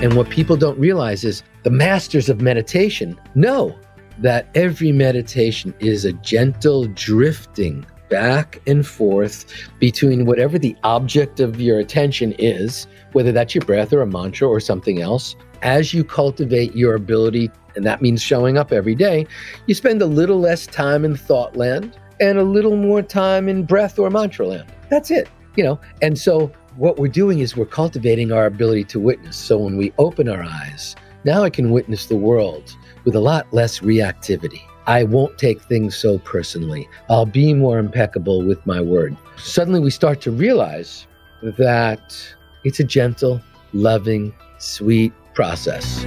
And what people don't realize is the masters of meditation know that every meditation is a gentle drifting back and forth between whatever the object of your attention is, whether that's your breath or a mantra or something else. As you cultivate your ability, and that means showing up every day, you spend a little less time in thought land and a little more time in breath or mantra land. That's it, you know. And so what we're doing is we're cultivating our ability to witness. So when we open our eyes, now I can witness the world with a lot less reactivity. I won't take things so personally. I'll be more impeccable with my word. Suddenly we start to realize that it's a gentle, loving, sweet process.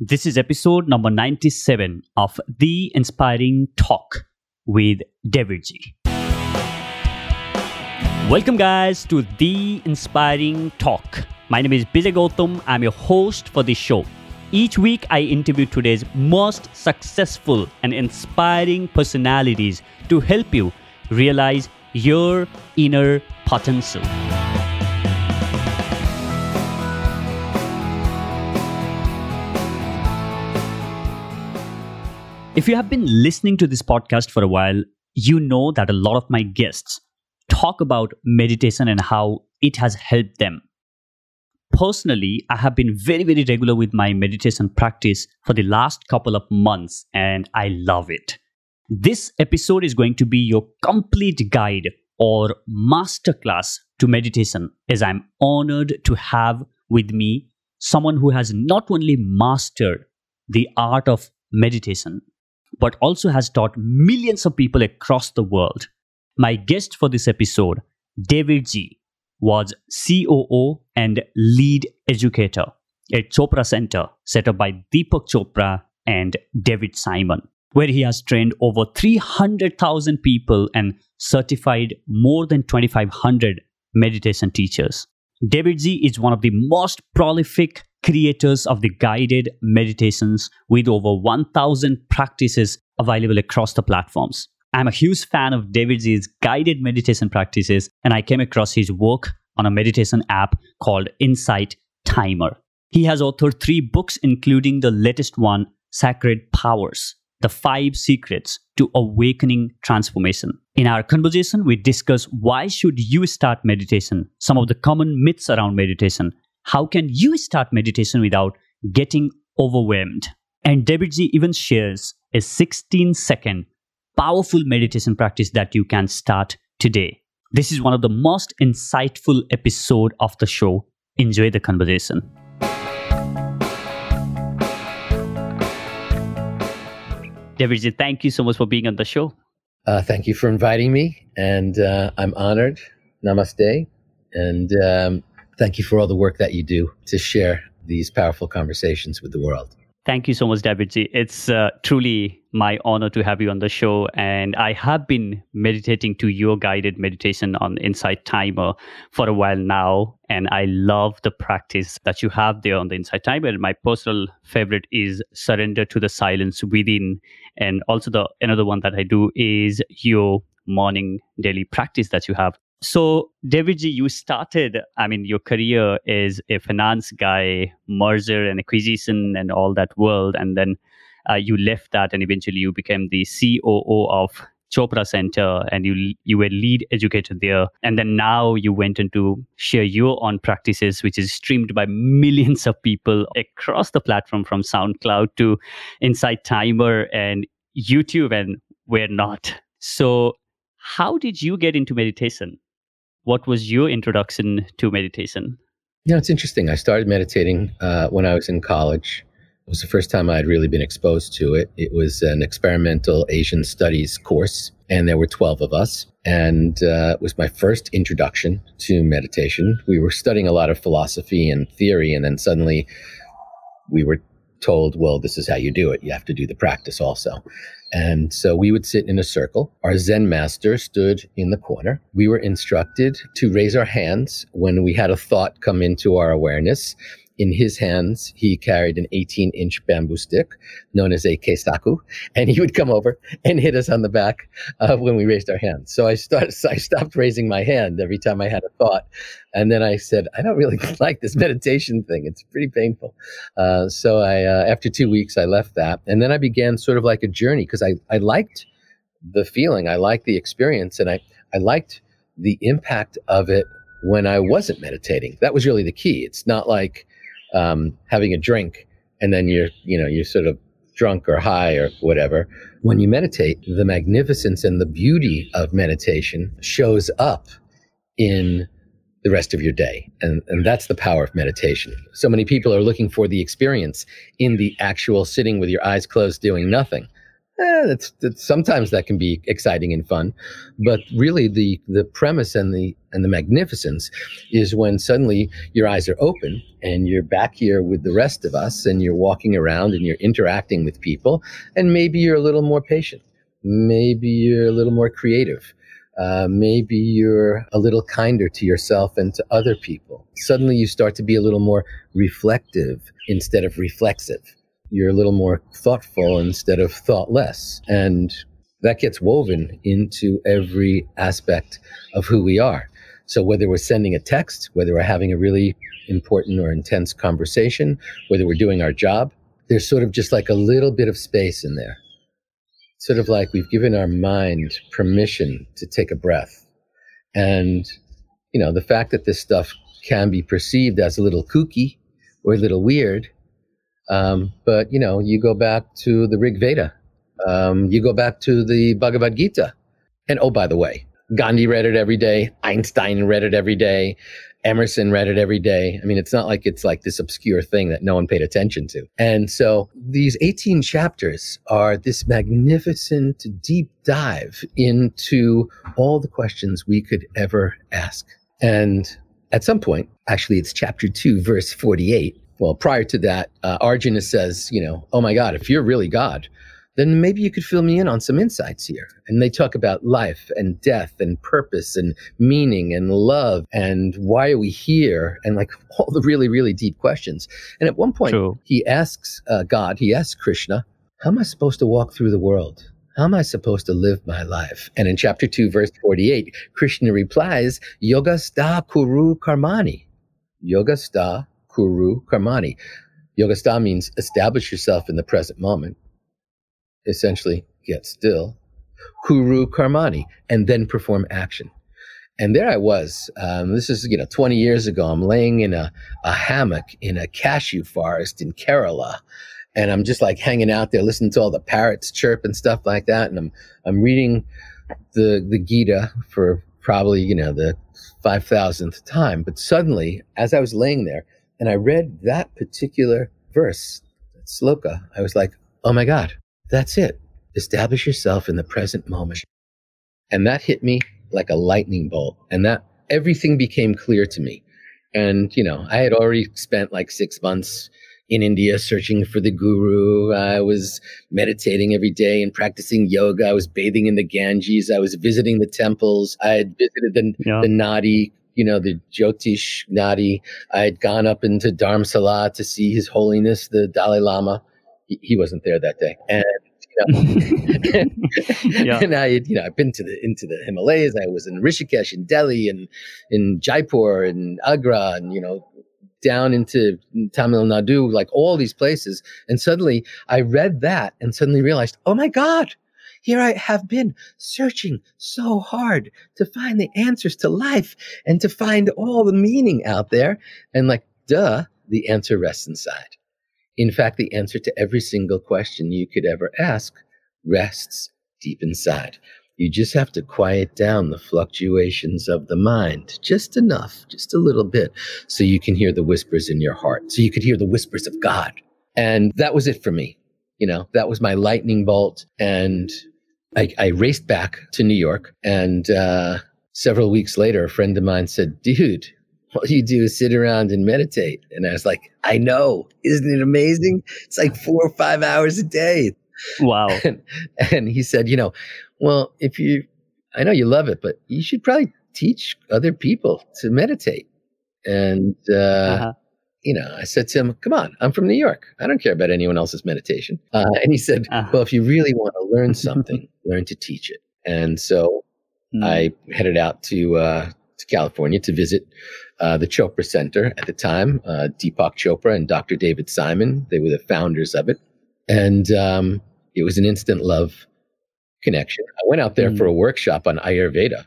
This is episode number 97 of The Inspiring Talk with Davidji. Welcome, guys, to The Inspiring Talk. My name is Bijay Gautam. I'm your host for this show. Each week, I interview today's most successful and inspiring personalities to help you realize your inner potential. If you have been listening to this podcast for a while, you know that a lot of my guests talk about meditation and how it has helped them. Personally, I have been very, very regular with my meditation practice for the last couple of months and I love it. This episode is going to be your complete guide or masterclass to meditation, as I'm honored to have with me someone who has not only mastered the art of meditation, but also has taught millions of people across the world. My guest for this episode, Davidji, was COO and lead educator at Chopra Center, set up by Deepak Chopra and David Simon, where he has trained over 300,000 people and certified more than 2,500 meditation teachers. Davidji is one of the most prolific creators of the guided meditations with over 1000 practices available across the platforms. I'm a huge fan of Davidji's guided meditation practices, and I came across his work on a meditation app called Insight Timer. He has authored three books, including the latest one, Sacred Powers The Five Secrets to Awakening Transformation. In our conversation, we discuss why should you start meditation, some of the common myths around meditation, how can you start meditation without getting overwhelmed? And Davidji even shares a 16 second powerful meditation practice that you can start today. This is one of the most insightful episode of the show. Enjoy the conversation. Davidji, thank you so much for being on the show. Uh, thank you for inviting me, and uh, I'm honored. Namaste, and um, thank you for all the work that you do to share these powerful conversations with the world. Thank you so much, Davidji. It's uh, truly my honor to have you on the show. And I have been meditating to your guided meditation on Insight Timer for a while now. And I love the practice that you have there on the Insight Timer. And my personal favorite is Surrender to the Silence Within. And also, the another one that I do is your morning daily practice that you have. So, Davidji, you started, I mean, your career is a finance guy, merger and acquisition and all that world. And then uh, you left that and eventually you became the COO of Chopra Center and you you were lead educator there. And then now you went into share your own practices, which is streamed by millions of people across the platform from SoundCloud to Insight Timer and YouTube and where not. So, how did you get into meditation? What was your introduction to meditation? Yeah, it's interesting. I started meditating uh, when I was in college. It was the first time I had really been exposed to it. It was an experimental Asian studies course, and there were 12 of us. And uh, it was my first introduction to meditation. We were studying a lot of philosophy and theory, and then suddenly we were told, well, this is how you do it. You have to do the practice also. And so we would sit in a circle. Our Zen master stood in the corner. We were instructed to raise our hands when we had a thought come into our awareness in his hands, he carried an 18 inch bamboo stick known as a keisaku, and he would come over and hit us on the back uh, when we raised our hands. So I started, I stopped raising my hand every time I had a thought. And then I said, I don't really like this meditation thing. It's pretty painful. Uh, so I, uh, after two weeks, I left that. And then I began sort of like a journey because I, I liked the feeling, I liked the experience, and I, I liked the impact of it when I wasn't meditating. That was really the key. It's not like um, having a drink and then you're, you know, you're sort of drunk or high or whatever. When you meditate, the magnificence and the beauty of meditation shows up in the rest of your day. And, and that's the power of meditation. So many people are looking for the experience in the actual sitting with your eyes closed doing nothing eh, that's, that's, sometimes that can be exciting and fun, but really the the premise and the and the magnificence is when suddenly your eyes are open and you're back here with the rest of us and you're walking around and you're interacting with people and maybe you're a little more patient, maybe you're a little more creative. Uh, maybe you're a little kinder to yourself and to other people. Suddenly you start to be a little more reflective instead of reflexive you're a little more thoughtful instead of thoughtless. And that gets woven into every aspect of who we are. So whether we're sending a text, whether we're having a really important or intense conversation, whether we're doing our job, there's sort of just like a little bit of space in there. Sort of like we've given our mind permission to take a breath. And, you know, the fact that this stuff can be perceived as a little kooky or a little weird um, but you know, you go back to the Rig Veda, um, you go back to the Bhagavad Gita, and oh, by the way, Gandhi read it every day, Einstein read it every day, Emerson read it every day. I mean, it's not like it's like this obscure thing that no one paid attention to. And so these 18 chapters are this magnificent deep dive into all the questions we could ever ask. And at some point, actually, it's chapter two, verse 48 well, prior to that, uh, Arjuna says, you know, oh my God, if you're really God, then maybe you could fill me in on some insights here. And they talk about life and death and purpose and meaning and love and why are we here and like all the really, really deep questions. And at one point, True. he asks uh, God, he asks Krishna, how am I supposed to walk through the world? How am I supposed to live my life? And in chapter 2, verse 48, Krishna replies, Yoga sta kuru karmani. Yoga sta Kuru Karmani. Yogastha means establish yourself in the present moment. Essentially, get still. Kuru Karmani, and then perform action. And there I was. Um, this is, you know, 20 years ago. I'm laying in a, a hammock in a cashew forest in Kerala. And I'm just like hanging out there, listening to all the parrots chirp and stuff like that. And I'm, I'm reading the, the Gita for probably, you know, the 5,000th time. But suddenly, as I was laying there, and I read that particular verse, that sloka. I was like, oh my God, that's it. Establish yourself in the present moment. And that hit me like a lightning bolt. And that everything became clear to me. And, you know, I had already spent like six months in India searching for the guru. I was meditating every day and practicing yoga. I was bathing in the Ganges. I was visiting the temples. I had visited the, yeah. the Nadi you know, the Jyotish Nadi. I had gone up into Dharamsala to see His Holiness, the Dalai Lama. He, he wasn't there that day. And, yeah. and I had, you know, I've been to the, into the Himalayas. I was in Rishikesh in Delhi and in Jaipur and Agra and, you know, down into Tamil Nadu, like all these places. And suddenly I read that and suddenly realized, oh my God, here I have been searching so hard to find the answers to life and to find all the meaning out there. And like, duh, the answer rests inside. In fact, the answer to every single question you could ever ask rests deep inside. You just have to quiet down the fluctuations of the mind just enough, just a little bit, so you can hear the whispers in your heart, so you could hear the whispers of God. And that was it for me. You know, that was my lightning bolt. And I, I raced back to New York, and uh, several weeks later, a friend of mine said, "Dude, all you do is sit around and meditate." And I was like, "I know, isn't it amazing? It's like four or five hours a day." Wow. And, and he said, "You know, well, if you, I know you love it, but you should probably teach other people to meditate." And uh, uh-huh. You know, I said to him, come on, I'm from New York. I don't care about anyone else's meditation. Uh, and he said, uh. well, if you really want to learn something, learn to teach it. And so mm. I headed out to, uh, to California to visit uh, the Chopra Center at the time, uh, Deepak Chopra and Dr. David Simon. They were the founders of it. And um, it was an instant love connection. I went out there mm. for a workshop on Ayurveda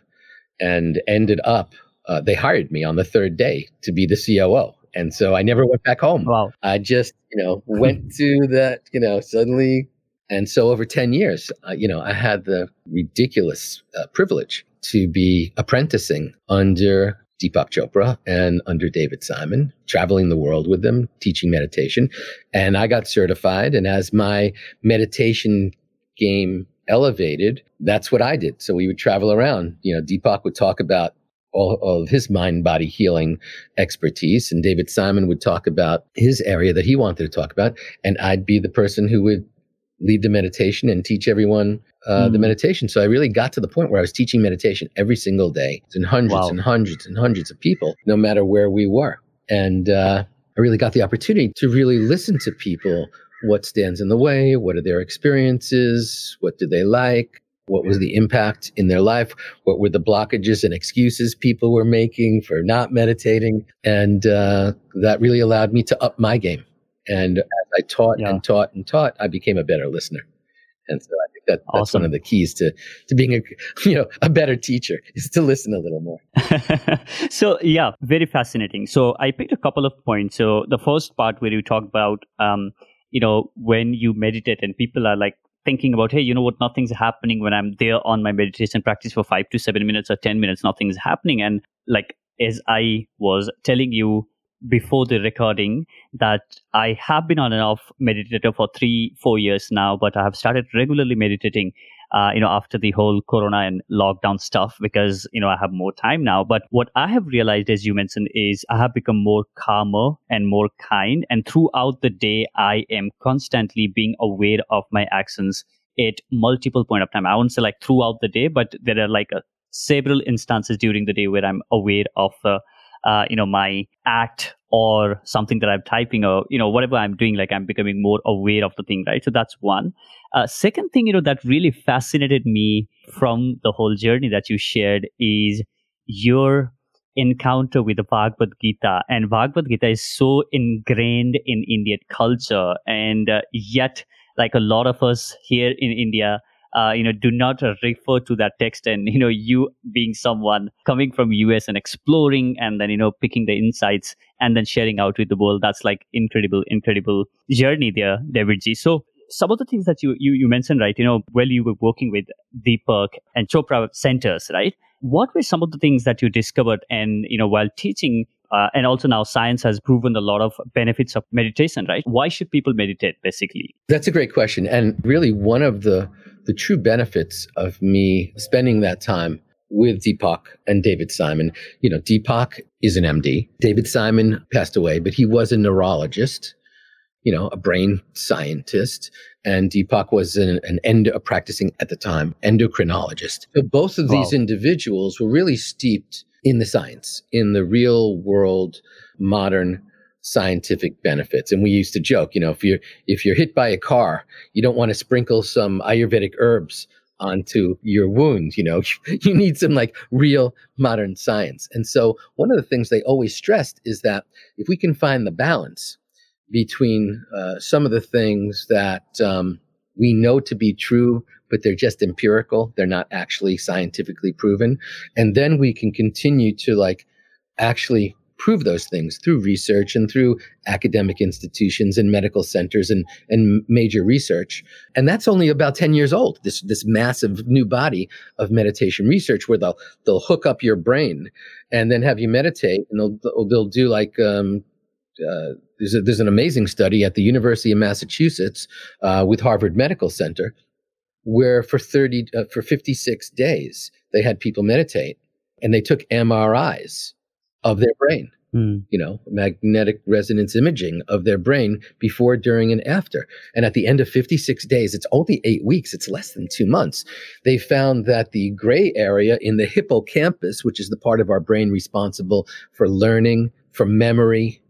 and ended up, uh, they hired me on the third day to be the COO. And so I never went back home. Wow. I just, you know, went to that, you know, suddenly. And so over 10 years, uh, you know, I had the ridiculous uh, privilege to be apprenticing under Deepak Chopra and under David Simon, traveling the world with them, teaching meditation. And I got certified. And as my meditation game elevated, that's what I did. So we would travel around. You know, Deepak would talk about all, of his mind body healing expertise, and David Simon would talk about his area that he wanted to talk about. And I'd be the person who would lead the meditation and teach everyone uh, mm. the meditation. So I really got to the point where I was teaching meditation every single day and hundreds wow. and hundreds and hundreds of people, no matter where we were. And uh, I really got the opportunity to really listen to people. What stands in the way? What are their experiences? What do they like? What was the impact in their life? What were the blockages and excuses people were making for not meditating? And uh, that really allowed me to up my game. And as I taught yeah. and taught and taught, I became a better listener. And so I think that that's awesome. one of the keys to to being a you know a better teacher is to listen a little more. so yeah, very fascinating. So I picked a couple of points. So the first part where you talk about um, you know when you meditate and people are like thinking about hey you know what? Nothing's happening when i'm there on my meditation practice for 5 to 7 minutes or 10 minutes. Nothing's happening. And like as i was telling you before the recording that I have been on and off meditator for three, four years now, but I have started regularly meditating, uh, you know, after the whole corona and lockdown stuff because, you know, I have more time now. But what I have realized, as you mentioned, is I have become more calmer and more kind. And throughout the day, I am constantly being aware of my actions at multiple point of time. I won't say like throughout the day, but there are like a, several instances during the day where I'm aware of uh, uh, you know my act or something that i'm typing or you know whatever i'm doing like i'm becoming more aware of the thing right so that's one uh, second thing you know that really fascinated me from the whole journey that you shared is your encounter with the Bhagavad Gita. And Bhagavad Gita is so ingrained in Indian culture. And uh, yet, like a lot of us here in India, uh, you know, do not refer to that text. And, you know, you being someone coming from US and exploring and then, you know, picking the insights and then sharing out with the world. That's like incredible, incredible journey there, Davidji. So some of the things that you, you, you mentioned, right, you know, while you were working with Deepak and Chopra centers, right? What were some of the things that you discovered and, you know, while teaching uh, and also now science has proven a lot of benefits of meditation, right? Why should people meditate basically? That's a great question. And really one of the the true benefits of me spending that time with Deepak and David Simon. You know, Deepak is an MD. David Simon passed away, but he was a neurologist, you know, a brain scientist. And Deepak was an, an endo, practicing at the time endocrinologist. So both of these wow. individuals were really steeped in the science, in the real world, modern scientific benefits. And we used to joke, you know, if you're if you're hit by a car, you don't want to sprinkle some Ayurvedic herbs onto your wound. You know, you need some like real modern science. And so one of the things they always stressed is that if we can find the balance between uh, some of the things that um, we know to be true, but they're just empirical, they're not actually scientifically proven, and then we can continue to like actually prove those things through research and through academic institutions and medical centers and, and major research. And that's only about 10 years old, this, this massive new body of meditation research where they'll, they'll hook up your brain and then have you meditate and they'll, they'll do like, um, uh, there's, a, there's an amazing study at the University of Massachusetts uh, with Harvard Medical Center where for 30 uh, for 56 days they had people meditate and they took MRIs of their brain. Mm. You know, magnetic resonance imaging of their brain before, during, and after. And at the end of 56 days, it's only eight weeks, it's less than two months. They found that the gray area in the hippocampus, which is the part of our brain responsible for learning, for memory,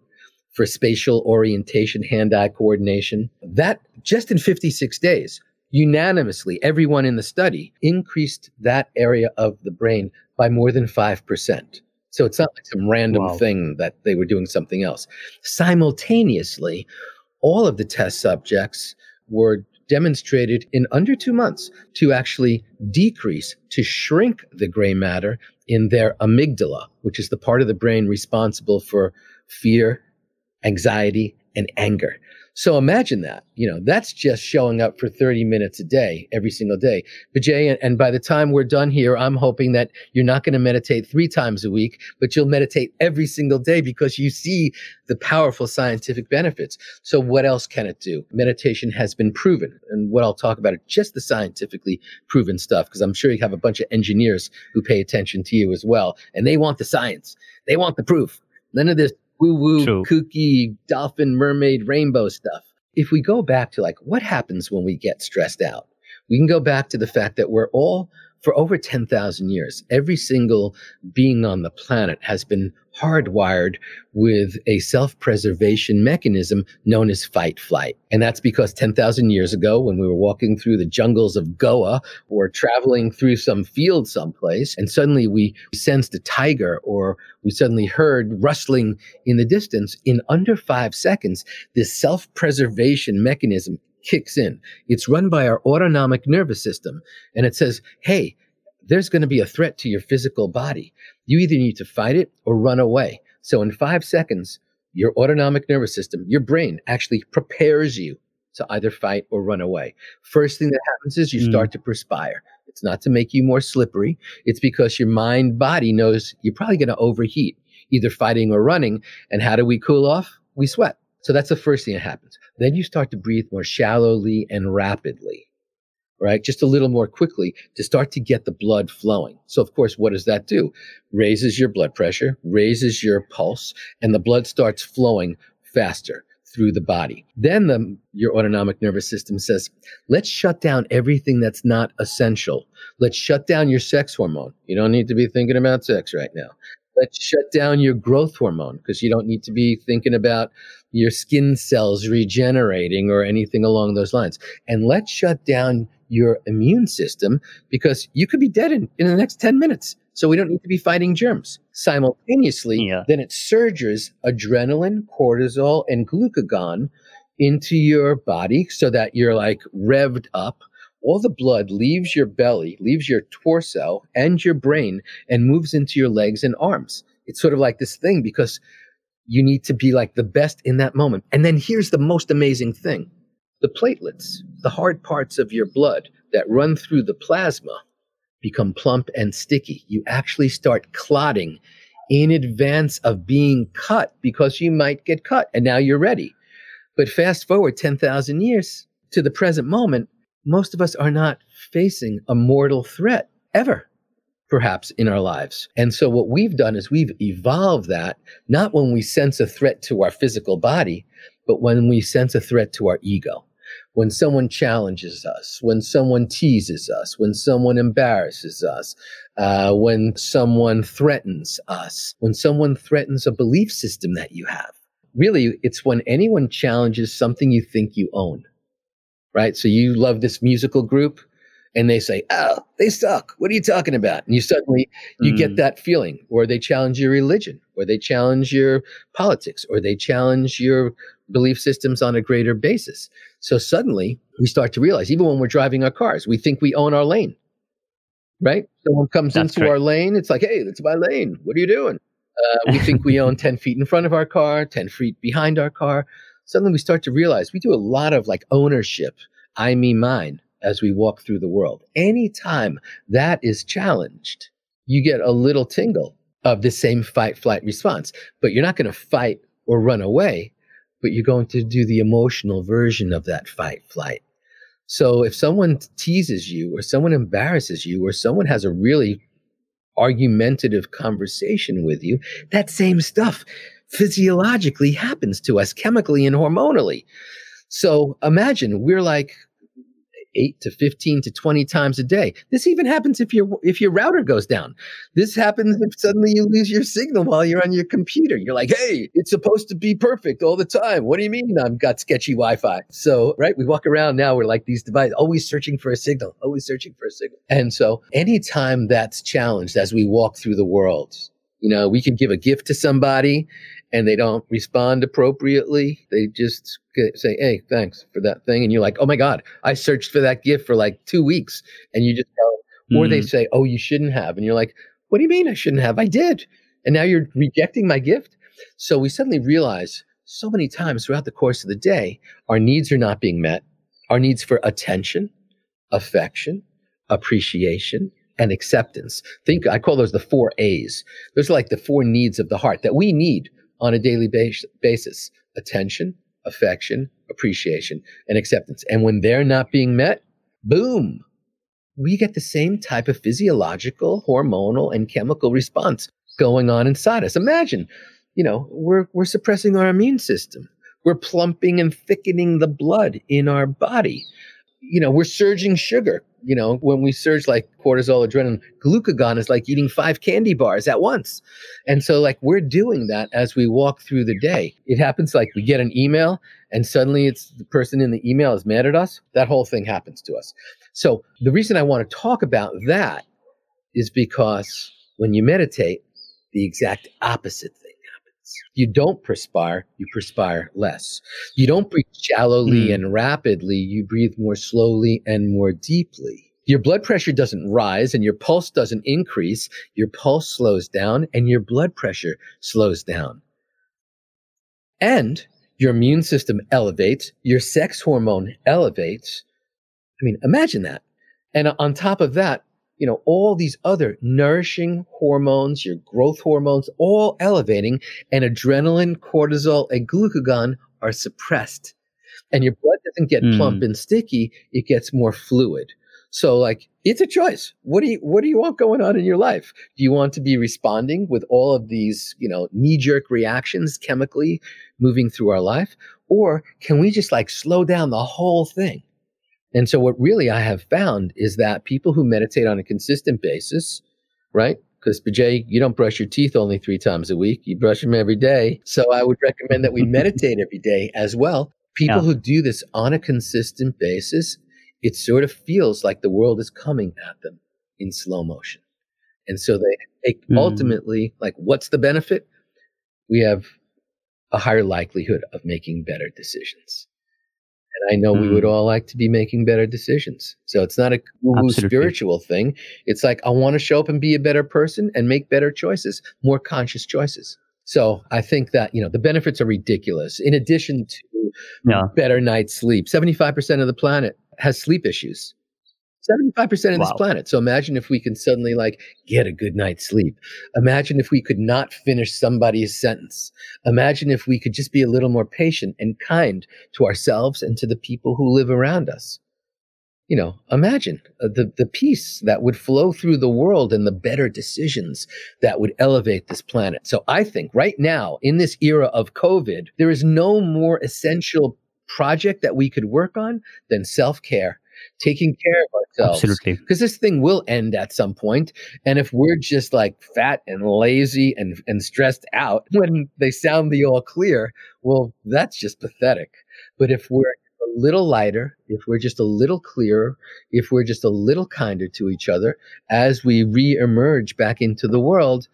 for spatial orientation, hand eye coordination. That just in 56 days, unanimously, everyone in the study increased that area of the brain by more than 5%. So it's not like some random wow. thing that they were doing something else. Simultaneously, all of the test subjects were demonstrated in under two months to actually decrease, to shrink the gray matter in their amygdala, which is the part of the brain responsible for fear, anxiety, and anger. So imagine that, you know, that's just showing up for 30 minutes a day, every single day. Bijay, and, by the time we're done here, I'm hoping that you're not going to meditate three times a week, but you'll meditate every single day because you see the powerful scientific benefits. So what else can it do? Meditation has been proven. And what I'll talk about is just the scientifically proven stuff, because I'm sure you have a bunch of engineers who pay attention to you as well. And they want the science. They want the proof. None of this woo woo, kooky dolphin, mermaid, rainbow stuff. If we go back to like what happens when we get stressed out, we can go back to the fact that we're all for over 10,000 years, every single being on the planet has been hardwired with a self-preservation mechanism known as fight flight. And that's because 10,000 years ago, when we were walking through the jungles of Goa or traveling through some field someplace, and suddenly we sensed a tiger or we suddenly heard rustling in the distance, in under five seconds, this self-preservation mechanism kicks in. It's run by our autonomic nervous system. And it says, hey, there's going to be a threat to your physical body. You either need to fight it or run away. So in five seconds, your autonomic nervous system, your brain actually prepares you to either fight or run away. First thing that happens is you mm. start to perspire. It's not to make you more slippery. It's because your mind body knows you're probably going to overheat, either fighting or running. And how do we cool off? We sweat. So that's the first thing that happens. Then you start to breathe more shallowly and rapidly, right? Just a little more quickly to start to get the blood flowing. So of course, what does that do? Raises your blood pressure, raises your pulse, and the blood starts flowing faster through the body. Then the, your autonomic nervous system says, let's shut down everything that's not essential. Let's shut down your sex hormone. You don't need to be thinking about sex right now. Let's shut down your growth hormone because you don't need to be thinking about your skin cells regenerating or anything along those lines. And let's shut down your immune system because you could be dead in, in the next 10 minutes. So we don't need to be fighting germs. Simultaneously, yeah. then it surges adrenaline, cortisol, and glucagon into your body so that you're like revved up all the blood leaves your belly, leaves your torso and your brain and moves into your legs and arms. It's sort of like this thing because you need to be like the best in that moment. And then here's the most amazing thing. The platelets, the hard parts of your blood that run through the plasma become plump and sticky. You actually start clotting in advance of being cut because you might get cut and now you're ready. But fast forward 10,000 years to the present moment, most of us are not facing a mortal threat ever, perhaps in our lives. And so what we've done is we've evolved that not when we sense a threat to our physical body, but when we sense a threat to our ego. When someone challenges us, when someone teases us, when someone embarrasses us, uh, when someone threatens us, when someone threatens a belief system that you have. Really, it's when anyone challenges something you think you own right? So you love this musical group and they say, "Oh, they suck. What are you talking about?" And you suddenly you mm. get that feeling, or they challenge your religion, or they challenge your politics, or they challenge your belief systems on a greater basis. So suddenly we start to realize, even when we're driving our cars, we think we own our lane, right? Someone comes That's into our lane, it's like, "Hey, that's my lane. What are you doing?" Uh, we think we own ten feet in front of our car, ten feet behind our car suddenly we start to realize we do a lot of like ownership, I, me, mine, as we walk through the world. Anytime that is challenged, you get a little tingle of the same fight flight response. But you're not going to fight or run away, but you're going to do the emotional version of that fight flight. So if someone teases you or someone embarrasses you or someone has a really argumentative conversation with you, that same stuff physiologically happens to us chemically and hormonally. So imagine we're like, 8 to 15 to 20 times a day. This even happens if your if your router goes down. This happens if suddenly you lose your signal while you're on your computer. You're like, "Hey, it's supposed to be perfect all the time. What do you mean I've got sketchy Wi-Fi?" So, right, we walk around now we're like these devices always searching for a signal, always searching for a signal. And so, anytime that's challenged as we walk through the world, you know, we can give a gift to somebody and they don't respond appropriately. They just say, Hey, thanks for that thing. And you're like, Oh my God, I searched for that gift for like two weeks. And you just go, mm. or they mm. say, Oh, you shouldn't have. And you're like, What do you mean I shouldn't have? I did. And now you're rejecting my gift. So we suddenly realize so many times throughout the course of the day, our needs are not being met. Our needs for attention, affection, appreciation, and acceptance. Think, I call those the four A's. Those are like the four needs of the heart that we need on a daily basis attention, affection, appreciation, and acceptance. And when they're not being met, boom, we get the same type of physiological, hormonal, and chemical response going on inside us. Imagine, you know, we're, we're suppressing our immune system. We're plumping and thickening the blood in our body. You know, we're surging sugar you know, when we surge like cortisol, adrenaline, glucagon is like eating five candy bars at once. And so, like, we're doing that as we walk through the day. It happens like we get an email and suddenly it's the person in the email is mad at us. That whole thing happens to us. So, the reason I want to talk about that is because when you meditate, the exact opposite you don't perspire, you perspire less. You don't breathe shallowly mm. and rapidly, you breathe more slowly and more deeply. Your blood pressure doesn't rise and your pulse doesn't increase. Your pulse slows down and your blood pressure slows down. And your immune system elevates, your sex hormone elevates. I mean, imagine that. And on top of that, you know, all these other nourishing hormones, your growth hormones, all elevating, and adrenaline, cortisol, and glucagon are suppressed. And your blood doesn't get mm. plump and sticky, it gets more fluid. So like it's a choice. What do you what do you want going on in your life? Do you want to be responding with all of these, you know, knee-jerk reactions chemically moving through our life? Or can we just like slow down the whole thing? And so what really I have found is that people who meditate on a consistent basis, right? Because Bijay, you don't brush your teeth only three times a week. You brush them every day. So I would recommend that we meditate every day as well. People yeah. who do this on a consistent basis, it sort of feels like the world is coming at them in slow motion. And so they take mm. ultimately, like, what's the benefit? We have a higher likelihood of making better decisions. And I know mm. we would mm. all like to be making better decisions. So it's not a spiritual thing. It's like, I want to show up and be a better person and make better choices, more conscious choices. So I think that, you know, the benefits are ridiculous. In addition to yeah. better night's sleep, 75% of the planet has sleep issues. 75% of wow. this planet. So imagine if we can suddenly like get a good night's sleep. Imagine if we could not finish somebody's sentence. Imagine if we could just be a little more patient and kind to ourselves and to the people who live around us. You know, imagine uh, the, the peace that would flow through the world and the better decisions that would elevate this planet. So I think right now in this era of COVID, there is no more essential project that we could work on than self care taking care of ourselves. Absolutely. Because this thing will end at some point. And if we're just like fat and lazy and, and stressed out when they sound the all clear, well, that's just pathetic. But if we're a little lighter, if we're just a little clearer, if we're just a little kinder to each other as we re-emerge back into the world,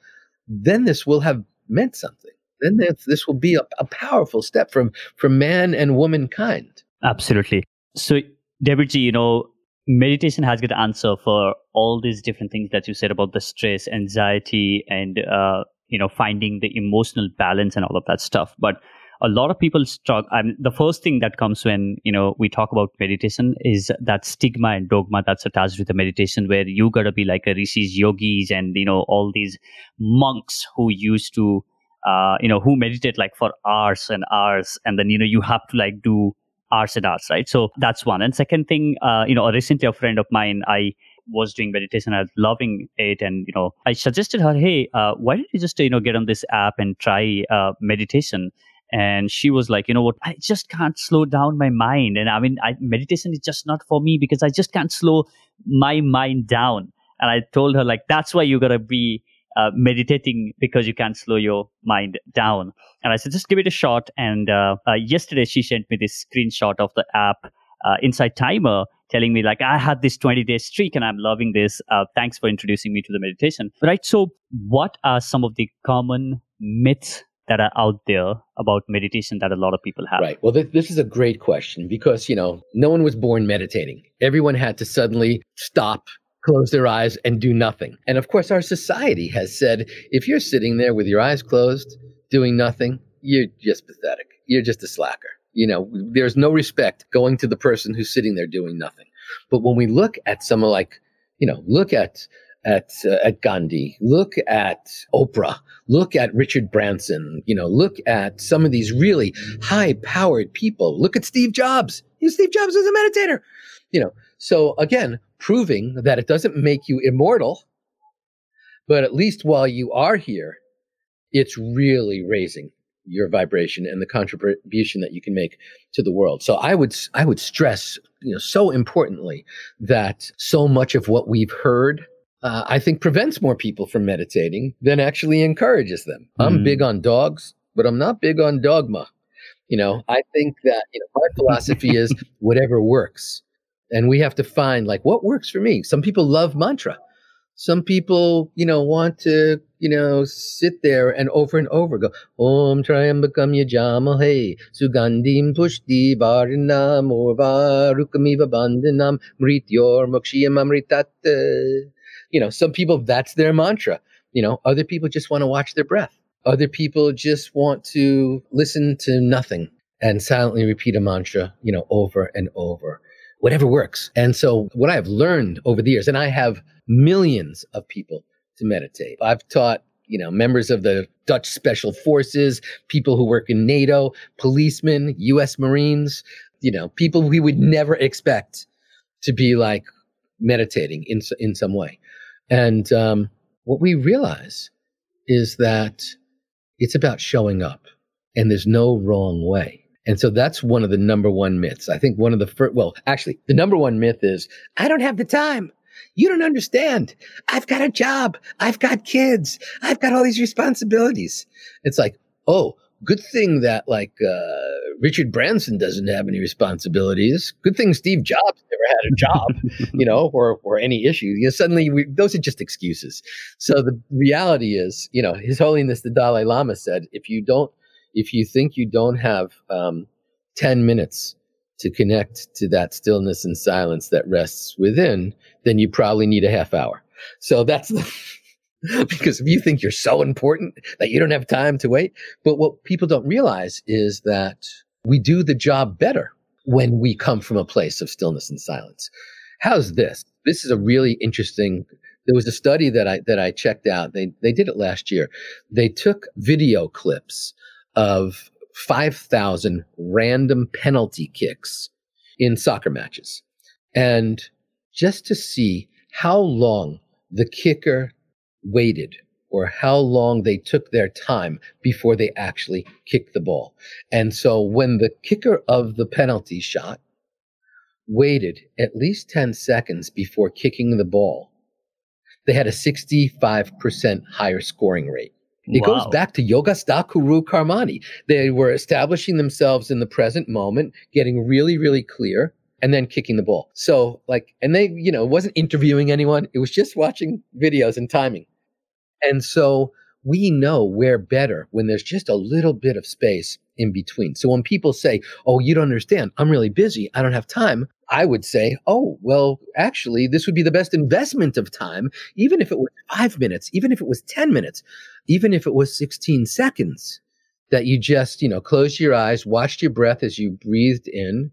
then this will have meant something. Then this, will be a, a powerful step from, from man and womankind. Absolutely. So Davidji, you know, meditation has got answer for all these different things that you said about the stress, anxiety, and uh, you know, finding the emotional balance and all of that stuff. But a lot of people struggle. I mean, the first thing that comes when you know we talk about meditation is that stigma and dogma that's attached with the meditation, where you gotta be like a rishis, yogis, and you know all these monks who used to, uh, you know, who meditate like for hours and hours, and then you know you have to like do hours and hours, right? So that's one. And second thing, uh, you know, a recently a friend of mine, I was doing meditation, I was loving it, and you know, I suggested her, hey, uh, why don't you just you know get on this app and try uh, meditation? and she was like, you know what, I just can't slow down my mind. And I mean, I, meditation is just not for me because I just can't slow my mind down. And I told her, like, that's why you gotta be uh, meditating because you can't slow your mind down. And I said, just give it a shot. And uh, uh, yesterday she sent me this screenshot of the app, uh, Insight Timer, telling me like I had this 20 day streak and I'm loving this. Uh, thanks for introducing me to the meditation. Right. So, what are some of the common myths that are out there about meditation that a lot of people have? Right. Well, th- this is a great question because, you know, no one was born meditating. Everyone had to suddenly stop, close their eyes, and do nothing. And of course, our society has said if you're sitting there with your eyes closed, doing nothing, you're just pathetic. You're just a slacker. You know, there's no respect going to the person who's sitting there doing nothing. But when we look at someone like, you know, look at at uh, at Gandhi, look at Oprah, look at Richard Branson, you know, look at some of these really high-powered people. Look at Steve Jobs. You know, Steve Jobs was a meditator. You know, so again, proving that it doesn't make you immortal, but at least while you are here, it's really raising your vibration and the contribution that you can make to the world. So I would I would stress, you know, so importantly that so much of what we've heard uh, I think prevents more people from meditating than actually encourages them. Mm. I'm big on dogs, but I'm not big on dogma. You know, I think that you know my philosophy is whatever works, and we have to find like what works for me. Some people love mantra. Some people, you know, want to, you know, sit there and over and over go, Om Triambakam Yajamahe, Sugandim Pushti Varinam Orva Rukamiva Bandhanam Mrityor Mokshiyam Amritat. You know, some people, that's their mantra. You know, other people just want to watch their breath. Other people just want to listen to nothing and silently repeat a mantra, you know, over and over whatever works. And so what I've learned over the years, and I have millions of people to meditate. I've taught, you know, members of the Dutch special forces, people who work in NATO, policemen, US Marines, you know, people we would never expect to be like meditating in, in some way. And um, what we realize is that it's about showing up and there's no wrong way. And so that's one of the number one myths. I think one of the first, well, actually, the number one myth is I don't have the time. You don't understand. I've got a job. I've got kids. I've got all these responsibilities. It's like, oh, good thing that like uh, Richard Branson doesn't have any responsibilities. Good thing Steve Jobs never had a job, you know, or or any issue. You know, suddenly we, those are just excuses. So the reality is, you know, His Holiness the Dalai Lama said, if you don't if you think you don't have um, 10 minutes to connect to that stillness and silence that rests within, then you probably need a half hour. So that's the, because if you think you're so important that you don't have time to wait. But what people don't realize is that we do the job better when we come from a place of stillness and silence. How's this? This is a really interesting there was a study that I that I checked out. They they did it last year. They took video clips of 5,000 random penalty kicks in soccer matches. And just to see how long the kicker waited or how long they took their time before they actually kicked the ball. And so when the kicker of the penalty shot waited at least 10 seconds before kicking the ball, they had a 65% higher scoring rate. It wow. goes back to Yogastha Kuru Karmani. They were establishing themselves in the present moment, getting really, really clear, and then kicking the ball. So, like, and they, you know, wasn't interviewing anyone. It was just watching videos and timing. And so we know we're better when there's just a little bit of space in between. So when people say, Oh, you don't understand, I'm really busy, I don't have time, I would say, Oh, well, actually, this would be the best investment of time, even if it was five minutes, even if it was 10 minutes, even if it was 16 seconds that you just, you know, closed your eyes, watched your breath as you breathed in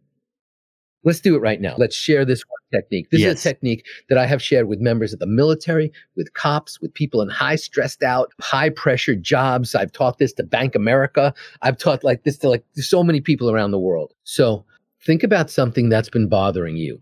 Let's do it right now. Let's share this technique. This yes. is a technique that I have shared with members of the military, with cops, with people in high stressed out, high pressure jobs. I've taught this to Bank America. I've taught like this to like so many people around the world. So think about something that's been bothering you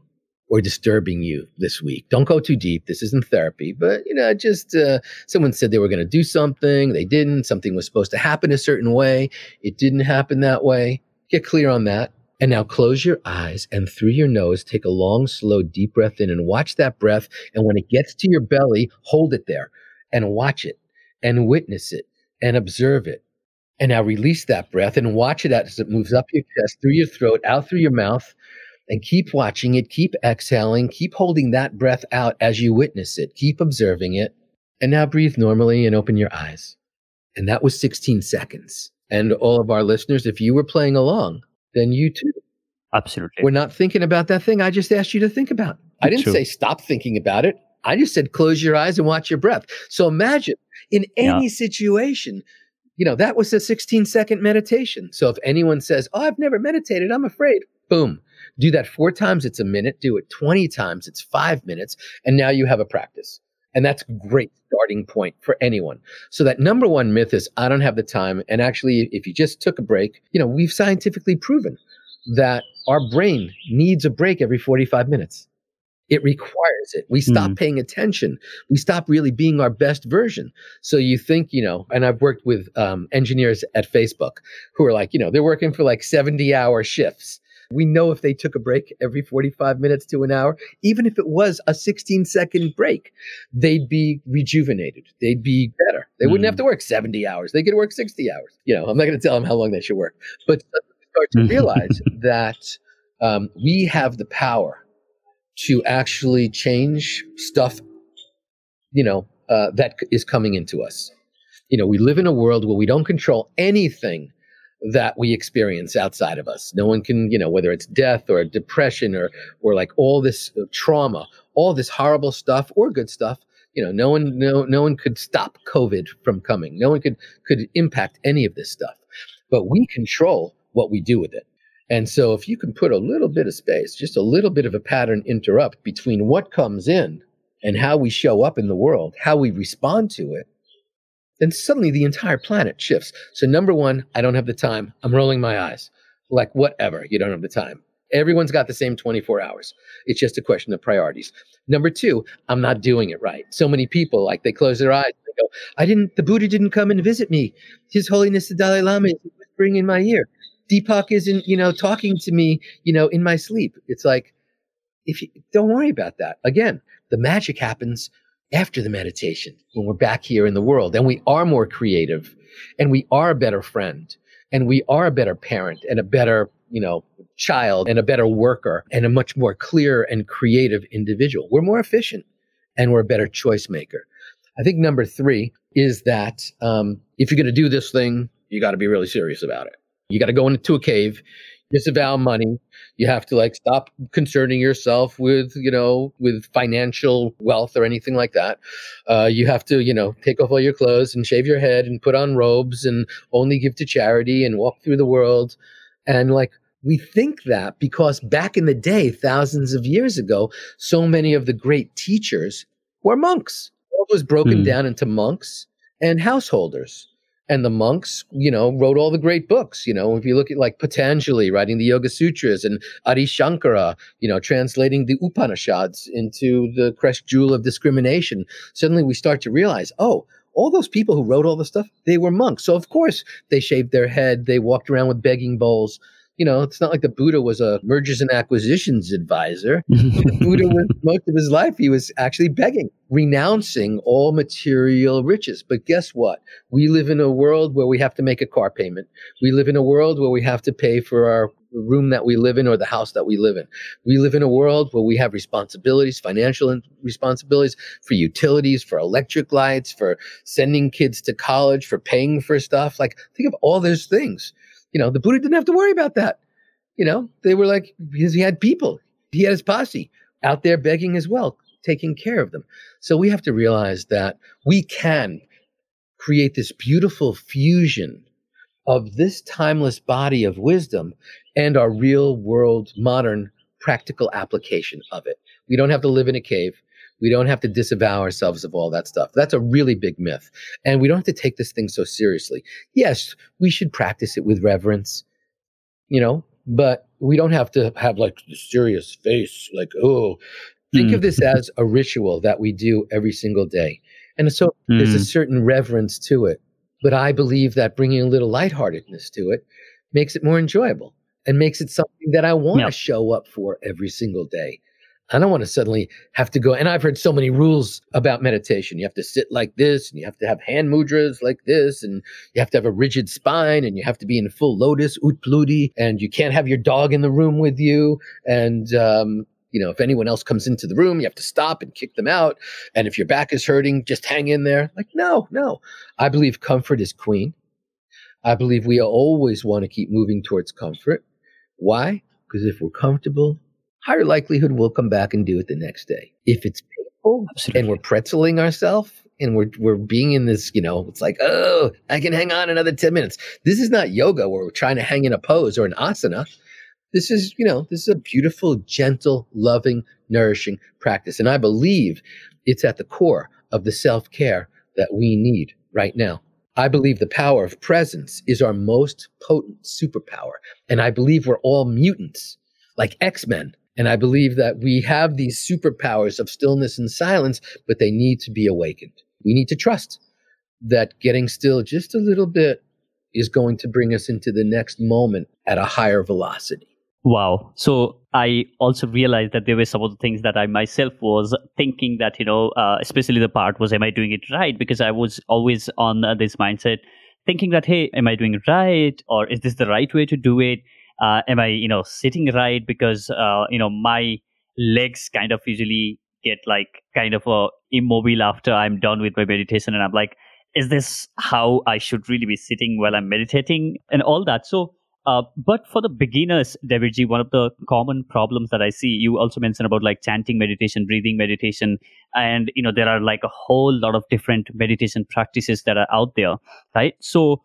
or disturbing you this week. Don't go too deep. This isn't therapy, but you know, just uh, someone said they were going to do something, they didn't. Something was supposed to happen a certain way, it didn't happen that way. Get clear on that. And now close your eyes and through your nose, take a long, slow, deep breath in and watch that breath. And when it gets to your belly, hold it there and watch it and witness it and observe it. And now release that breath and watch it as it moves up your chest, through your throat, out through your mouth, and keep watching it, keep exhaling, keep holding that breath out as you witness it, keep observing it. And now breathe normally and open your eyes. And that was 16 seconds. And all of our listeners, if you were playing along, then you too. Absolutely. We're not thinking about that thing I just asked you to think about. I didn't True. say stop thinking about it. I just said close your eyes and watch your breath. So imagine in any Yeah. situation, you know, that was a 16 second meditation. So if anyone says, Oh, I've never meditated, I'm afraid, boom, do that four times, it's a minute. Do it 20 times, it's five minutes. And now you have a practice. And that's a great starting point for anyone. So that number one myth is I don't have the time. And actually, if you just took a break, you know, we've scientifically proven that our brain needs a break every 45 minutes. It requires it. We stop Mm. paying attention. We stop really being our best version. So you think, you know, and I've worked with um, engineers at Facebook who are like, you know, they're working for like 70 hour shifts. We know if they took a break every 45 minutes to an hour, even if it was a 16 second break, they'd be rejuvenated. They'd be better. They wouldn't Mm. have to work 70 hours. They could work 60 hours. You know, I'm not going to tell them how long they should work, but start to realize that um, we have the power to actually change stuff, you know, uh, that is coming into us. You know, we live in a world where we don't control anything that we experience outside of us. No one can, you know, whether it's death or depression or or like all this uh, trauma, all this horrible stuff or good stuff. You know, no one, no, no one could stop COVID from coming. No one could could impact any of this stuff, but we control what we do with it. And so, if you can put a little bit of space, just a little bit of a pattern interrupt between what comes in and how we show up in the world, how we respond to it, then suddenly the entire planet shifts. So, number one, I don't have the time. I'm rolling my eyes. Like, whatever, you don't have the time. Everyone's got the same 24 hours. It's just a question of priorities. Number two, I'm not doing it right. So many people, like, they close their eyes. They go, I didn't, the Buddha didn't come and visit me. His Holiness the Dalai Lama is whispering in my ear. Deepak isn't, you know, talking to me, you know, in my sleep. It's like, if you don't worry about that. Again, the magic happens after the meditation when we're back here in the world and we are more creative and we are a better friend and we are a better parent and a better, you know, child and a better worker and a much more clear and creative individual. We're more efficient and we're a better choice maker. I think number three is that um, if you're going to do this thing, you got to be really serious about it. You got to go into a cave, disavow money. You have to like stop concerning yourself with, you know, with financial wealth or anything like that. Uh, you have to, you know, take off all your clothes and shave your head and put on robes and only give to charity and walk through the world. And like, we think that because back in the day, thousands of years ago, so many of the great teachers were monks. All was broken Hmm. down into monks and householders. And the monks, you know, wrote all the great books. You know, if you look at like Patanjali writing the Yoga Sutras and Adi Shankara, you know, translating the Upanishads into the crest jewel of discrimination, suddenly we start to realize, oh, all those people who wrote all the stuff, they were monks. So of course they shaved their head, they walked around with begging bowls. You know, it's not like the Buddha was a mergers and acquisitions advisor. the Buddha was most of his life he was actually begging, renouncing all material riches. But guess what? We live in a world where we have to make a car payment. We live in a world where we have to pay for our room that we live in or the house that we live in. We live in a world where we have responsibilities, financial responsibilities for utilities, for electric lights, for sending kids to college, for paying for stuff. Like think of all those things. You know, the Buddha didn't have to worry about that. You know, they were like because he had people. He had his posse out there begging as well, taking care of them. So we have to realize that we can create this beautiful fusion of this timeless body of wisdom and our real world modern practical application of it. We don't have to live in a cave. We don't have to disavow ourselves of all that stuff. That's a really big myth. And we don't have to take this thing so seriously. Yes, we should practice it with reverence. You know, but we don't have to have like the serious face, like, oh, think mm. of this as a ritual that we do every single day. And so mm. there's a mm. certain reverence to it. But I believe that bringing a little lightheartedness to it makes it more enjoyable and makes it something that I want to yep. show up for every single day. I don't want to suddenly have to go. And I've heard so many rules about meditation. You have to sit like this, and you have to have hand mudras like this, and you have to have a rigid spine, and you have to be in full lotus, utpludi, and you can't have your dog in the room with you. And, um, you know, if anyone else comes into the room, you have to stop and kick them out. And if your back is hurting, just hang in there. Like, no, no. I believe comfort is queen. I believe we always want to keep moving towards comfort. Why? Because if we're comfortable, higher likelihood we'll come back and do it the next day. If it's painful Absolutely. and we're pretzeling ourselves and we're we're being in this, you know, it's like, oh, I can hang on another 10 minutes. This is not yoga where we're trying to hang in a pose or an asana. This is, you know, this is a beautiful, gentle, loving, nourishing practice. And I believe it's at the core of the self-care that we need right now. I believe the power of presence is our most potent superpower. And I believe we're all mutants, like X Men. And I believe that we have these superpowers of stillness and silence, but they need to be awakened. We need to trust that getting still just a little bit is going to bring us into the next moment at a higher velocity. Wow. So I also realized that there were some of the things that I myself was thinking that, you know, uh, especially the part was, am I doing it right? Because I was always on uh, this mindset thinking that, hey, am I doing it right? Or is this the right way to do it? Uh, am I, you know, sitting right? Because, uh, you know, my legs kind of usually get like kind of uh, immobile after I'm done with my meditation. And I'm like, is this how I should really be sitting while I'm meditating and all that? So, uh, but for the beginners, Davidji, one of the common problems that I see, you also mentioned about like chanting meditation, breathing meditation, and you know there are like a whole lot of different meditation practices that are out there, right? So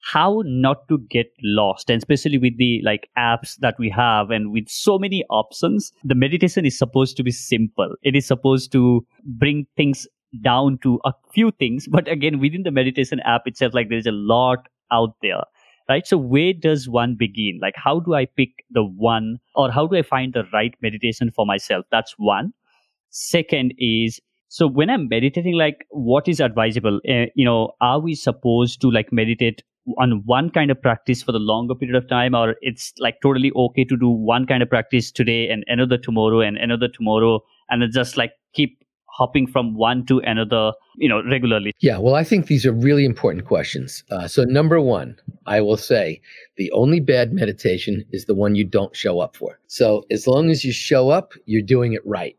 how not to get lost, and especially with the like apps that we have, and with so many options, the meditation is supposed to be simple. It is supposed to bring things down to a few things, but again, within the meditation app itself, like there's a lot out there right? So where does one begin? Like, how do I pick the one or how do I find the right meditation for myself? That's one. Second is, so when I'm meditating, like what is advisable? Uh, you know, are we supposed to like meditate on one kind of practice for the longer period of time or it's like totally okay to do one kind of practice today and another tomorrow and another tomorrow and then just like keep hopping from one to another, you know, regularly? Yeah, well, I think these are really important questions. Uh, so, number one, I will say the only bad meditation is the one you don't show up for. So, as long as you show up, you're doing it right.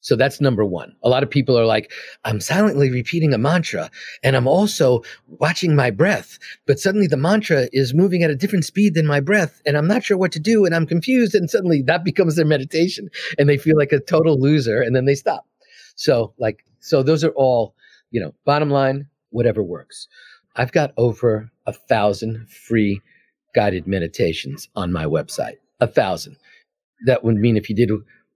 So that's number one. A lot of people are like, I'm silently repeating a mantra and I'm also watching my breath, but suddenly the mantra is moving at a different speed than my breath and I'm not sure what to do and I'm confused. And suddenly that becomes their meditation and they feel like a total loser and then they stop. So like, so those are all, you know, bottom line, whatever works. I've got over a thousand free guided meditations on my website. A thousand. That would mean if you did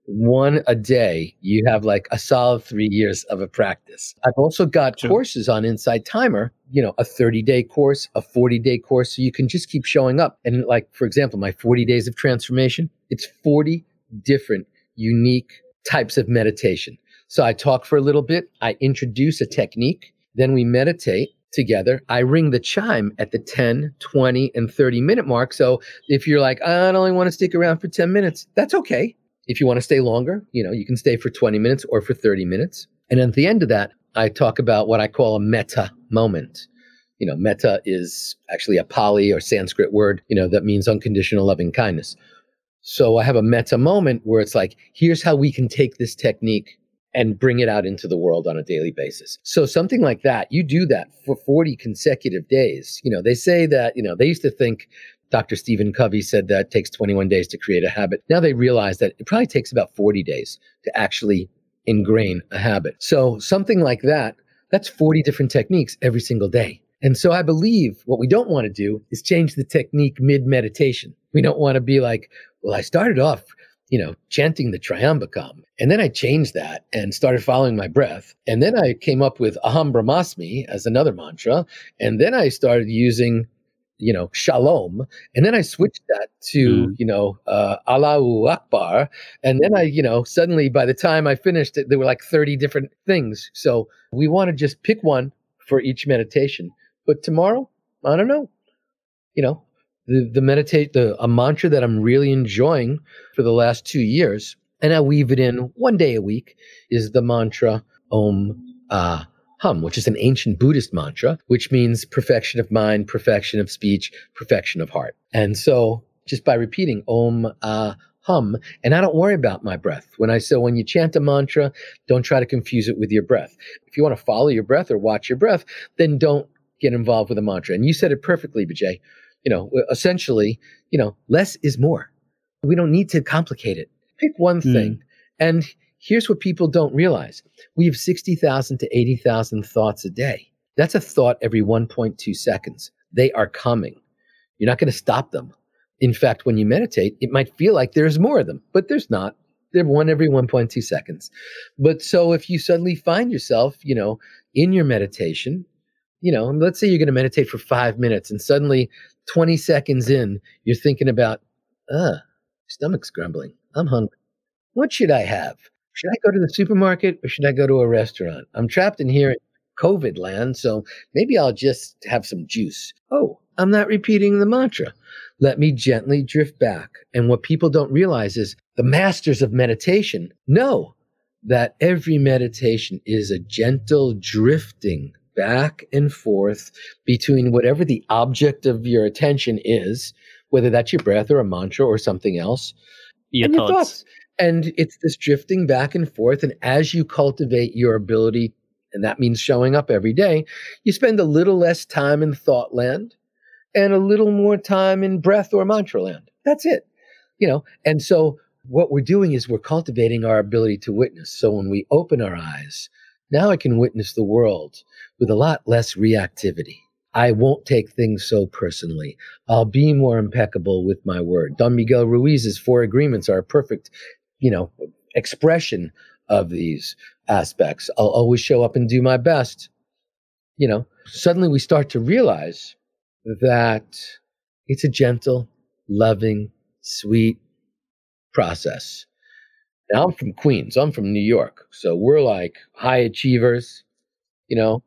one a day, you have like a solid three years of a practice. I've also got True. courses on Insight Timer, you know, a 30 day course, a 40 day course. So you can just keep showing up. And like, for example, my 40 days of transformation, it's 40 different unique types of meditation. So I talk for a little bit. I introduce a technique. Then we meditate together. I ring the chime at the 10, 20, and 30 minute mark. So if you're like, I only want to stick around for 10 minutes, that's okay. If you want to stay longer, you know, you can stay for 20 minutes or for 30 minutes. And at the end of that, I talk about what I call a metta moment. You know, metta is actually a Pali or Sanskrit word, you know, that means unconditional loving kindness. So I have a metta moment where it's like, here's how we can take this technique and bring it out into the world on a daily basis. So something like that, you do that for 40 consecutive days. You know, they say that, you know, they used to think Dr. Stephen Covey said that takes 21 days to create a habit. Now they realize that it probably takes about 40 days to actually ingrain a habit. So something like that, that's 40 different techniques every single day. And so I believe what we don't want to do is change the technique mid meditation. We don't want to be like, well, I started off you know, chanting the Triambakam. And then I changed that and started following my breath. And then I came up with Aham Brahmasmi as another mantra. And then I started using, you know, shalom. And then I switched that to, mm. you know, uh, Allahu Akbar. And then I, you know, suddenly by the time I finished it, there were like 30 different things. So we want to just pick one for each meditation. But tomorrow, I don't know. You know, the, the meditate, the a mantra that I'm really enjoying for the last two years, and I weave it in one day a week, is the mantra Om Ah Hum, which is an ancient Buddhist mantra, which means perfection of mind, perfection of speech, perfection of heart. And so just by repeating Om Ah hum, and I don't worry about my breath. When I say when you chant a mantra, don't try to confuse it with your breath. If you want to follow your breath or watch your breath, then don't get involved with a mantra. And you said it perfectly, Bijay. You know, essentially, you know, less is more. We don't need to complicate it. Pick one mm. thing and Here's what people don't realize we have 60,000 to 80,000 thoughts a day. That's a thought every 1.2 seconds. They are coming. You're not going to stop them. In fact, when you meditate, it might feel like there's more of them, but there's not. They're one every 1.2 seconds. But so if you suddenly find yourself, you know, in your meditation, you know, let's say you're going to meditate for five minutes and suddenly 20 seconds in, you're thinking about, uh, stomach's grumbling. I'm hungry. What should I have? Should I go to the supermarket or should I go to a restaurant? I'm trapped in here in COVID land, so maybe I'll just have some juice. Oh, I'm not repeating the mantra. Let me gently drift back. And what people don't realize is the masters of meditation know that every meditation is a gentle drifting back and forth between whatever the object of your attention is, whether that's your breath or a mantra or something else, your and thoughts. your thoughts. And it's this drifting back and forth. And as you cultivate your ability, and that means showing up every day, you spend a little less time in thought land and a little more time in breath or mantra land. That's it. You know, and so what we're doing is we're cultivating our ability to witness. So when we open our eyes, now I can witness the world with a lot less reactivity. I won't take things so personally. I'll be more impeccable with my word. Don Miguel Ruiz's four agreements are a perfect you know, expression of these aspects. I'll always show up and do my best. You know, suddenly we start to realize that it's a gentle, loving, sweet process. Now I'm from Queens. I'm from New York. So we're like high achievers, you know,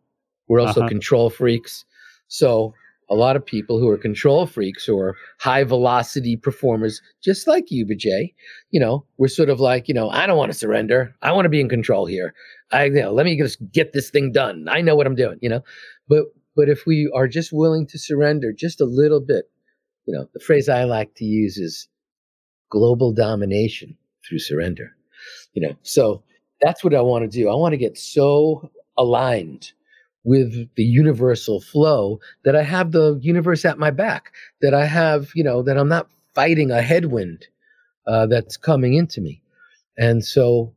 we're also uh-huh. control freaks. So a lot of people who are control freaks or high velocity performers, just like you, Bijay, you know, we're sort of like, you know, I don't want to surrender. I want to be in control here. I, you know, let me just get this thing done. I know what I'm doing, you know, but, but if we are just willing to surrender just a little bit, you know, the phrase I like to use is global domination through surrender, you know, so that's what I want to do. I want to get so aligned with the universal flow that I have the universe at my back, that I have, you know, that I'm not fighting a headwind uh, that's coming into me. And so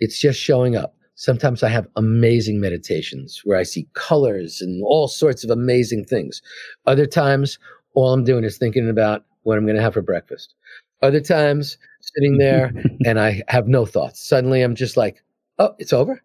it's just showing up. Sometimes I have amazing meditations where I see colors and all sorts of amazing things. Other times, all I'm doing is thinking about what I'm going to have for breakfast. Other times, sitting there and I have no thoughts. Suddenly, I'm just like, oh, it's over.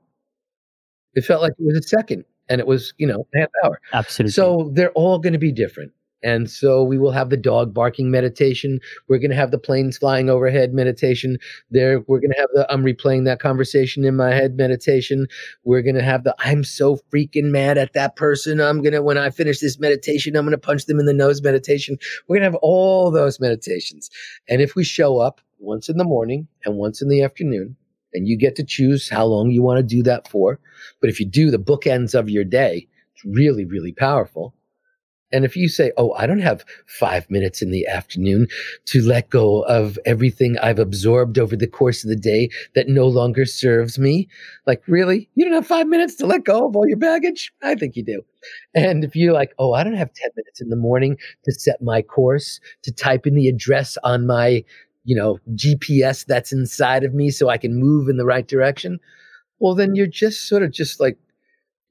It felt like it was a second and it was you know half hour. Absolutely. So they're all going to be different. And so we will have the dog barking meditation. We're going to have the planes flying overhead meditation. There we're going to have the i'm replaying that conversation in my head meditation. We're going to have the i'm so freaking mad at that person. I'm going to when i finish this meditation i'm going to punch them in the nose meditation. We're going to have all those meditations. And if we show up once in the morning and once in the afternoon and you get to choose how long you want to do that for. But if you do the bookends of your day, it's really, really powerful. And if you say, Oh, I don't have five minutes in the afternoon to let go of everything I've absorbed over the course of the day that no longer serves me, like, really? You don't have five minutes to let go of all your baggage? I think you do. And if you're like, Oh, I don't have 10 minutes in the morning to set my course, to type in the address on my you know, GPS that's inside of me so I can move in the right direction, well, then you're just sort of just like,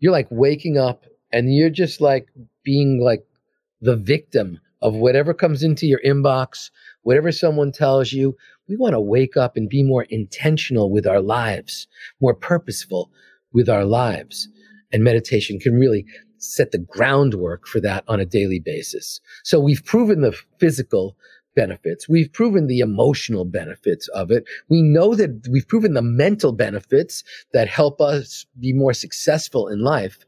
you're like waking up and you're just like being like the victim of whatever comes into your inbox, whatever someone tells you. We want to wake up and be more intentional with our lives, more purposeful with our lives. And meditation can really set the groundwork for that on a daily basis. So we've proven the physical benefits. We've proven the emotional benefits of it. We know that we've proven the mental benefits that help us be more successful in life.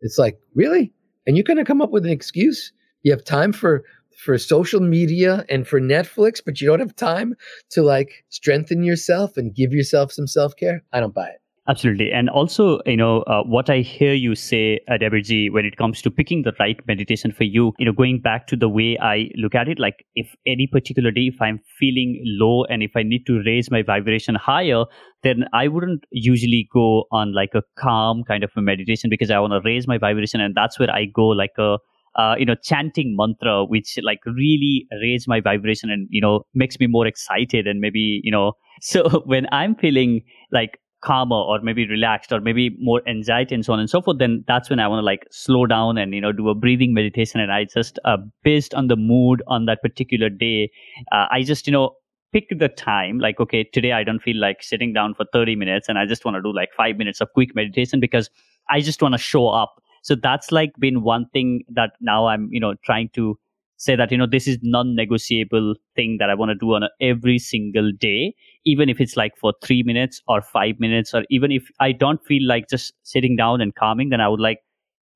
It's like, really? And you're going to come up with an excuse? You have time for for social media and for Netflix, but you don't have time to like strengthen yourself and give yourself some self-care? I don't buy it. Absolutely. And also, you know, uh, what I hear you say, uh, Davidji, when it comes to picking the right meditation for you, you know, going back to the way I look at it, like if any particular day, if I'm feeling low and if I need to raise my vibration higher, then I wouldn't usually go on like a calm kind of a meditation because I want to raise my vibration. And that's where I go like a, uh, you know, chanting mantra, which like really raise my vibration and, you know, makes me more excited and maybe, you know, so when I'm feeling like calmer or maybe relaxed or maybe more anxiety and so on and so forth then that's when i want to like slow down and you know do a breathing meditation. And i just uh, based on the mood on that particular day uh, i just you know pick the time like okay today i don't feel like sitting down for 30 minutes and i just want to do like 5 minutes of quick meditation because i just want to show up. So that's like been one thing that now i'm you know trying to say that you know this is non-negotiable thing that i want to do on a, every single day even if it's like for three minutes or five minutes or even if i don't feel like just sitting down and calming then i would like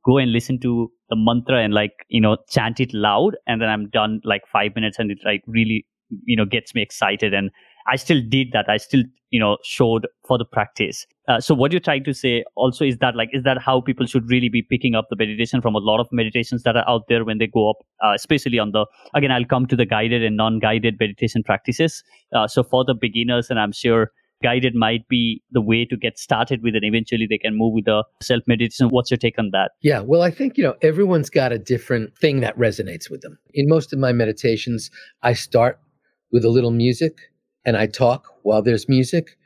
go and listen to the mantra and like you know chant it loud and then i'm done like five minutes and it like really you know gets me excited and I still did that. I still, you know, showed for the practice. Uh, so what you're trying to say also is that like, is that how people should really be picking up the meditation from a lot of meditations that are out there when they go up, uh, especially on the, again, I'll come to the guided and non-guided meditation practices. Uh, so for the beginners, and I'm sure guided might be the way to get started with and eventually they can move with the self meditation what's your take on that yeah well i think you know everyone's got a different thing that resonates with them in most of my meditations i start with a little music and I talk while there's music.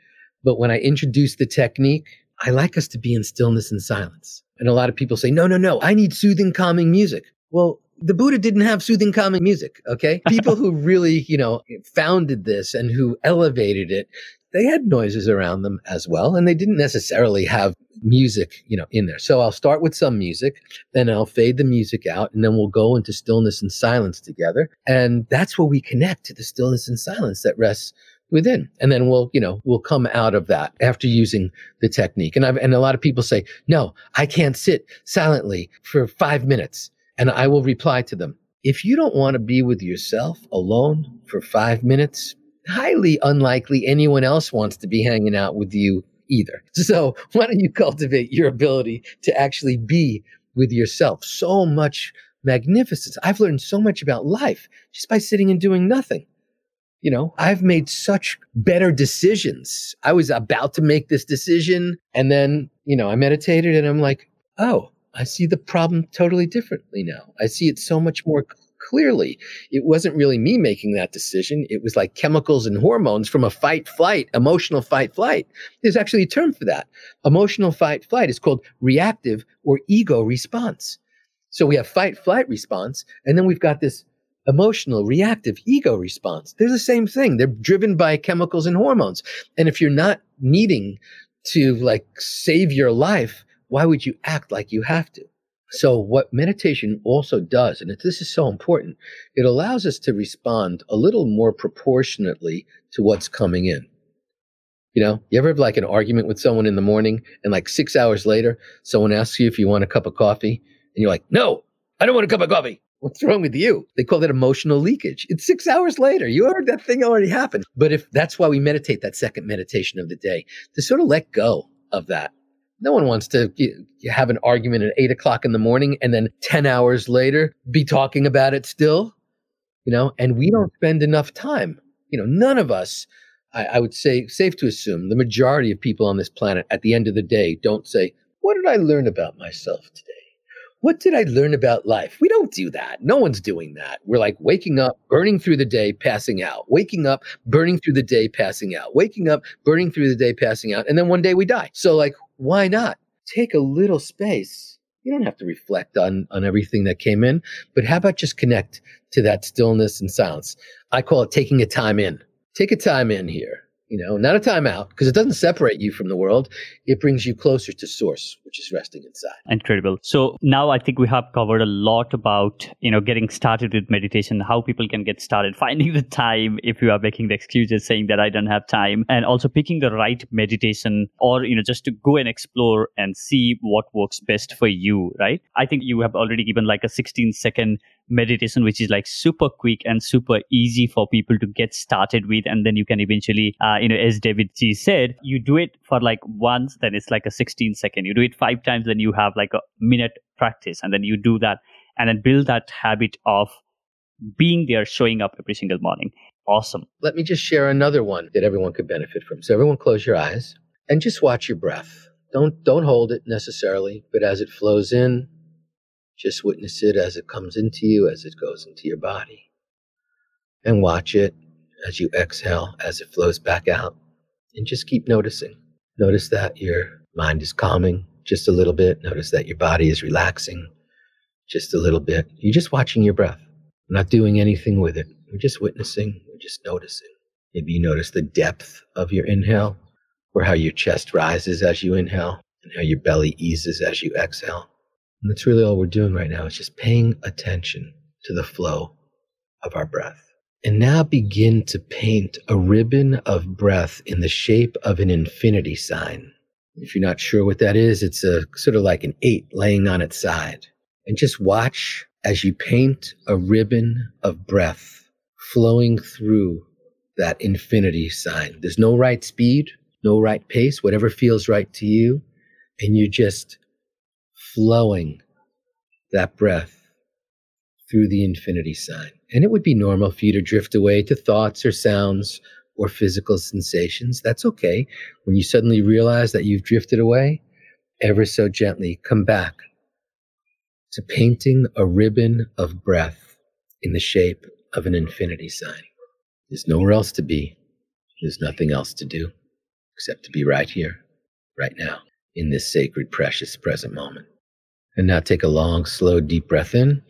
But when I introduce the technique, I like us to be in stillness and silence. And a lot of people say, no, no, no, I need soothing, calming music. Well, the Buddha didn't have soothing, calming music. Okay. People who really, you know, founded this and who elevated it, they had noises around them as well. And they didn't necessarily have music, you know, in there. So I'll start with some music, then I'll fade the music out, and then we'll go into stillness and silence together. And that's where we connect to the stillness and silence that rests within. And then we'll, you know, we'll come out of that after using the technique. And I've, and a lot of people say, no, I can't sit silently for five minutes. And I will reply to them, if you don't want to be with yourself alone for five minutes, highly unlikely anyone else wants to be hanging out with you either. So why don't you cultivate your ability to actually be with yourself? So much magnificence. I've learned so much about life just by sitting and doing nothing. You know, I've made such better decisions. I was about to make this decision and then, you know, I meditated and I'm like, oh, I see the problem totally differently now. I see it so much more clearly. It wasn't really me making that decision. It was like chemicals and hormones from a fight flight, emotional fight flight. There's actually a term for that. Emotional fight flight is called reactive or ego response. So we have fight flight response, and then we've got this emotional reactive ego response. They're the same thing. They're driven by chemicals and hormones. And if you're not needing to like save your life, why would you act like you have to? So, what meditation also does, and this is so important, it allows us to respond a little more proportionately to what's coming in. You know, you ever have like an argument with someone in the morning and like six hours later, someone asks you if you want a cup of coffee and you're like, no, I don't want a cup of coffee. What's wrong with you? They call that emotional leakage. It's six hours later. You heard that thing already happened. But if that's why we meditate that second meditation of the day to sort of let go of that no one wants to have an argument at eight o'clock in the morning and then 10 hours later be talking about it still, you know, and we don't spend enough time. You know, none of us, I, I would say, safe to assume, the majority of people on this planet at the end of the day don't say, What did I learn about myself today? What did I learn about life? We don't do that. No one's doing that. We're like waking up, burning through the day, passing out, waking up, burning through the day, passing out, waking up, burning through the day, passing out. And then one day we die. So, like, why not take a little space? You don't have to reflect on, on everything that came in, but how about just connect to that stillness and silence? I call it taking a time in. Take a time in here. You know, not a timeout because it doesn't separate you from the world. It brings you closer to source, which is resting inside. Incredible. So now I think we have covered a lot about, you know, getting started with meditation, how people can get started, finding the time if you are making the excuses saying that I don't have time, and also picking the right meditation or, you know, just to go and explore and see what works best for you, right? I think you have already given like a 16 second meditation which is like super quick and super easy for people to get started with and then you can eventually uh, you know as Davidji said you do it for like once then it's like a 16 second. You do it five times then you have like a minute practice and then you do that and then build that habit of being there showing up every single morning. Awesome. Let me just share another one that everyone could benefit from. So everyone close your eyes and just watch your breath. Don't don't hold it necessarily but as it flows in just witness it as it comes into you, as it goes into your body. And watch it as you exhale, as it flows back out. And just keep noticing. Notice that your mind is calming just a little bit. Notice that your body is relaxing just a little bit. You're just watching your breath, not doing anything with it. We're just witnessing, we're just noticing. Maybe you notice the depth of your inhale, or how your chest rises as you inhale, and how your belly eases as you exhale. And that's really all we're doing right now is just paying attention to the flow of our breath. And now begin to paint a ribbon of breath in the shape of an infinity sign. If you're not sure what that is, it's a sort of like an eight laying on its side. And just watch as you paint a ribbon of breath flowing through that infinity sign. There's no right speed, no right pace, whatever feels right to you. And you just flowing that breath through the infinity sign. And it would be normal for you to drift away to thoughts or sounds or physical sensations. That's okay. When you suddenly realize that you've drifted away, ever so gently come back to painting a ribbon of breath in the shape of an infinity sign. There's nowhere else to be. There's nothing else to do except to be right here, right now, in this sacred, precious present moment. And now take a long, slow, deep breath in.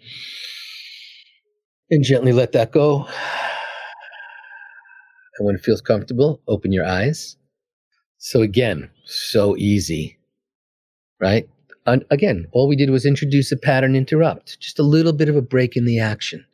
And gently let that go. And when it feels comfortable, open your eyes. So, again, so easy, right? And again, all we did was introduce a pattern interrupt, just a little bit of a break in the action.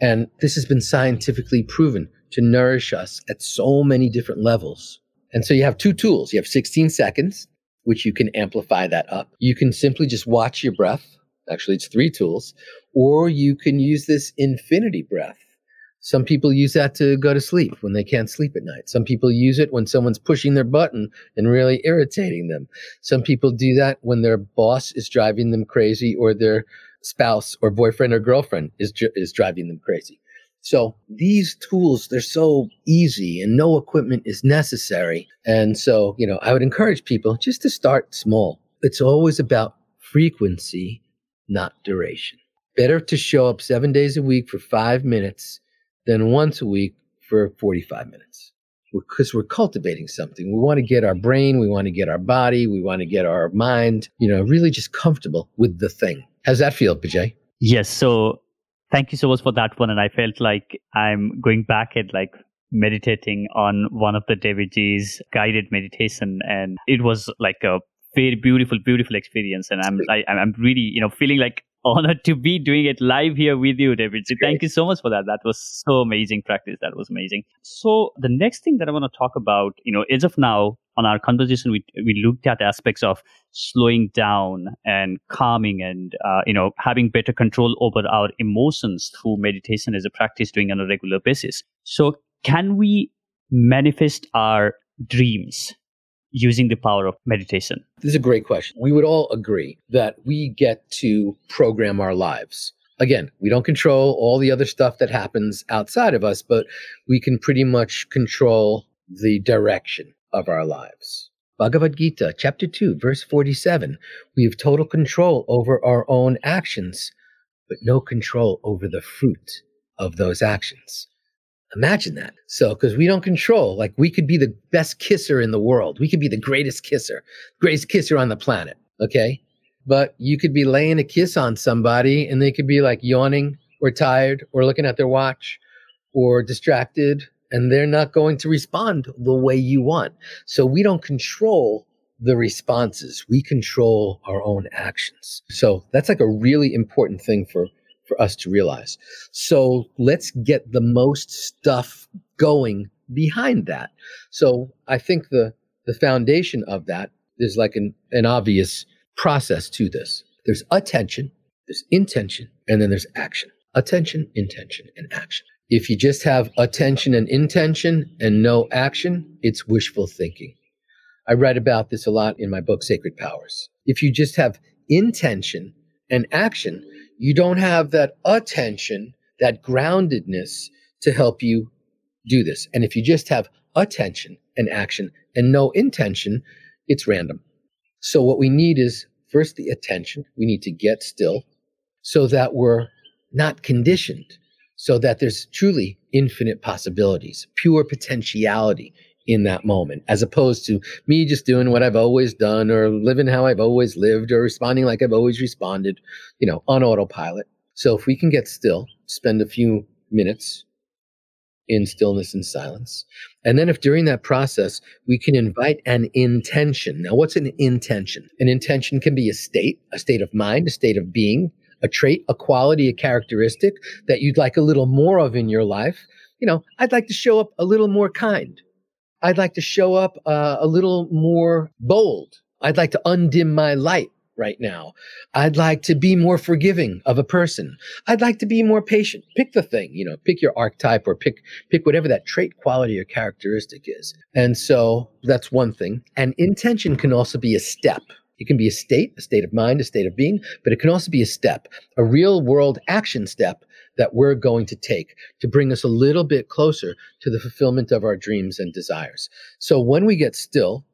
And this has been scientifically proven to nourish us at so many different levels. And so you have two tools. You have 16 seconds which you can amplify that up. You can simply just watch your breath. Actually, it's three tools, or you can use this infinity breath. Some people use that to go to sleep when they can't sleep at night. Some people use it when someone's pushing their button and really irritating them. Some people do that when their boss is driving them crazy or their spouse or boyfriend or girlfriend is, is driving them crazy. So these tools, they're so easy and no equipment is necessary. And so, you know, I would encourage people just to start small. It's always about frequency, not duration. Better to show up seven days a week for five minutes than once a week for 45 minutes because we're cultivating something. We want to get our brain, we want to get our body, we want to get our mind, you know, really just comfortable with the thing. How's that feel, Bijay? Yes. So thank you so much for that one. And I felt like I'm going back at like meditating on one of the Davidji's guided meditation, and it was like a very beautiful, beautiful experience. And I'm I, am i am really you know feeling like honored to be doing it live here with you, David. So thank you so much for that. That was so amazing practice. That was amazing. So the next thing that I want to talk about, you know, as of now on our conversation, we we looked at aspects of slowing down and calming and uh, you know having better control over our emotions through meditation as a practice doing on a regular basis. So can we manifest our dreams using the power of meditation? This is a great question. We would all agree that we get to program our lives. Again, we don't control all the other stuff that happens outside of us, but we can pretty much control the direction of our lives. Bhagavad Gita, chapter 2, verse 47. We have total control over our own actions, but no control over the fruit of those actions. Imagine that. So, because we don't control, like we could be the best kisser in the world. We could be the greatest kisser, greatest kisser on the planet. Okay. But you could be laying a kiss on somebody and they could be like yawning or tired or looking at their watch or distracted and they're not going to respond the way you want. So we don't control the responses. We control our own actions. So that's like a really important thing for, for us to realize. So let's get the most stuff going behind that. So I think the, the foundation of that is like an, an obvious process to this. There's attention, there's intention, and then there's action. Attention, intention, and action. If you just have attention and intention and no action, it's wishful thinking. I write about this a lot in my book, Sacred Powers. If you just have intention and action, you don't have that attention, that groundedness to help you do this. And if you just have attention and action and no intention, it's random. So what we need is first the attention. We need to get still so that we're not conditioned, so that there's truly infinite possibilities, pure potentiality in that moment, as opposed to me just doing what I've always done or living how I've always lived or responding like I've always responded, you know, on autopilot. So if we can get still, spend a few minutes in stillness and silence. And then if during that process we can invite an intention. Now, what's an intention? An intention can be a state, a state of mind, a state of being, a trait, a quality, a characteristic that you'd like a little more of in your life. You know, I'd like to show up a little more kind. I'd like to show up uh, a little more bold. I'd like to undim my light right now. I'd like to be more forgiving of a person. I'd like to be more patient. Pick the thing, you know, pick your archetype or pick pick whatever that trait, quality or characteristic is. And so that's one thing. And intention can also be a step. It can be a state, a state of mind, a state of being, but it can also be a step, a real world action step that we're going to take to bring us a little bit closer to the fulfillment of our dreams and desires. So when we get still,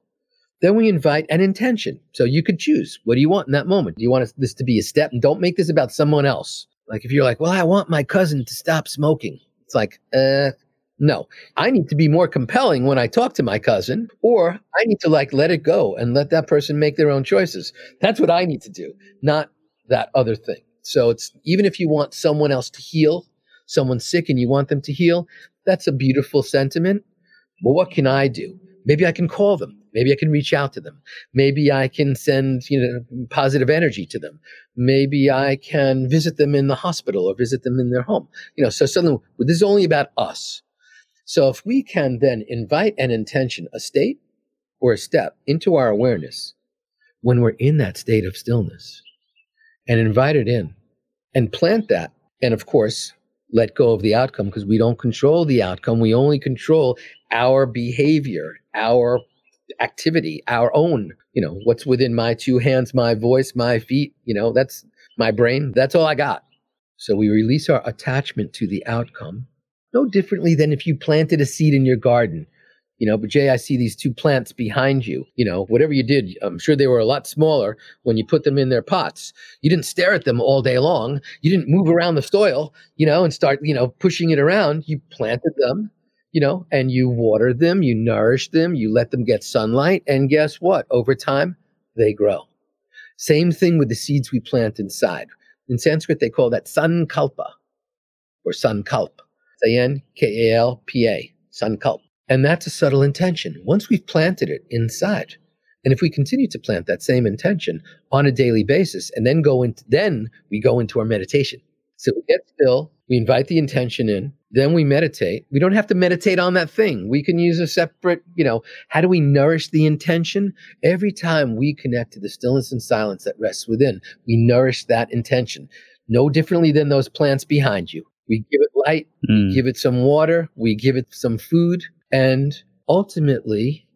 then we invite an intention. So you could choose. What do you want in that moment? Do you want this to be a step? And don't make this about someone else. Like if you're like, well, I want my cousin to stop smoking. It's like, uh, no, I need to be more compelling when I talk to my cousin, or I need to like let it go and let that person make their own choices. That's what I need to do, not that other thing. So it's even if you want someone else to heal, someone's sick and you want them to heal, that's a beautiful sentiment. Well, what can I do? Maybe I can call them. Maybe I can reach out to them. Maybe I can send, you know, positive energy to them. Maybe I can visit them in the hospital or visit them in their home. You know, so suddenly this is only about us. So if we can then invite an intention, a state or a step into our awareness when we're in that state of stillness and invite it in and plant that. And of course, let go of the outcome because we don't control the outcome. We only control our behavior, our activity, our own, you know, what's within my two hands, my voice, my feet, you know, that's my brain. That's all I got. So we release our attachment to the outcome no differently than if you planted a seed in your garden. You know, Bijay, I see these two plants behind you. You know, whatever you did, I'm sure they were a lot smaller when you put them in their pots. You didn't stare at them all day long. You didn't move around the soil, you know, and start, you know, pushing it around. You planted them, you know, and you watered them, you nourished them, you let them get sunlight. And guess what? Over time, they grow. Same thing with the seeds we plant inside. In Sanskrit, they call that sankalpa or sankalp. A-N K A L P A, Sankalp. And that's a subtle intention. Once we've planted it inside, and if we continue to plant that same intention on a daily basis, and then go into, then we go into our meditation. So we get still, we invite the intention in, then we meditate. We don't have to meditate on that thing. We can use a separate, you know, how do we nourish the intention? Every time we connect to the stillness and silence that rests within, we nourish that intention. No differently than those plants behind you. We give it light, mm. we give it some water, we give it some food, and ultimately,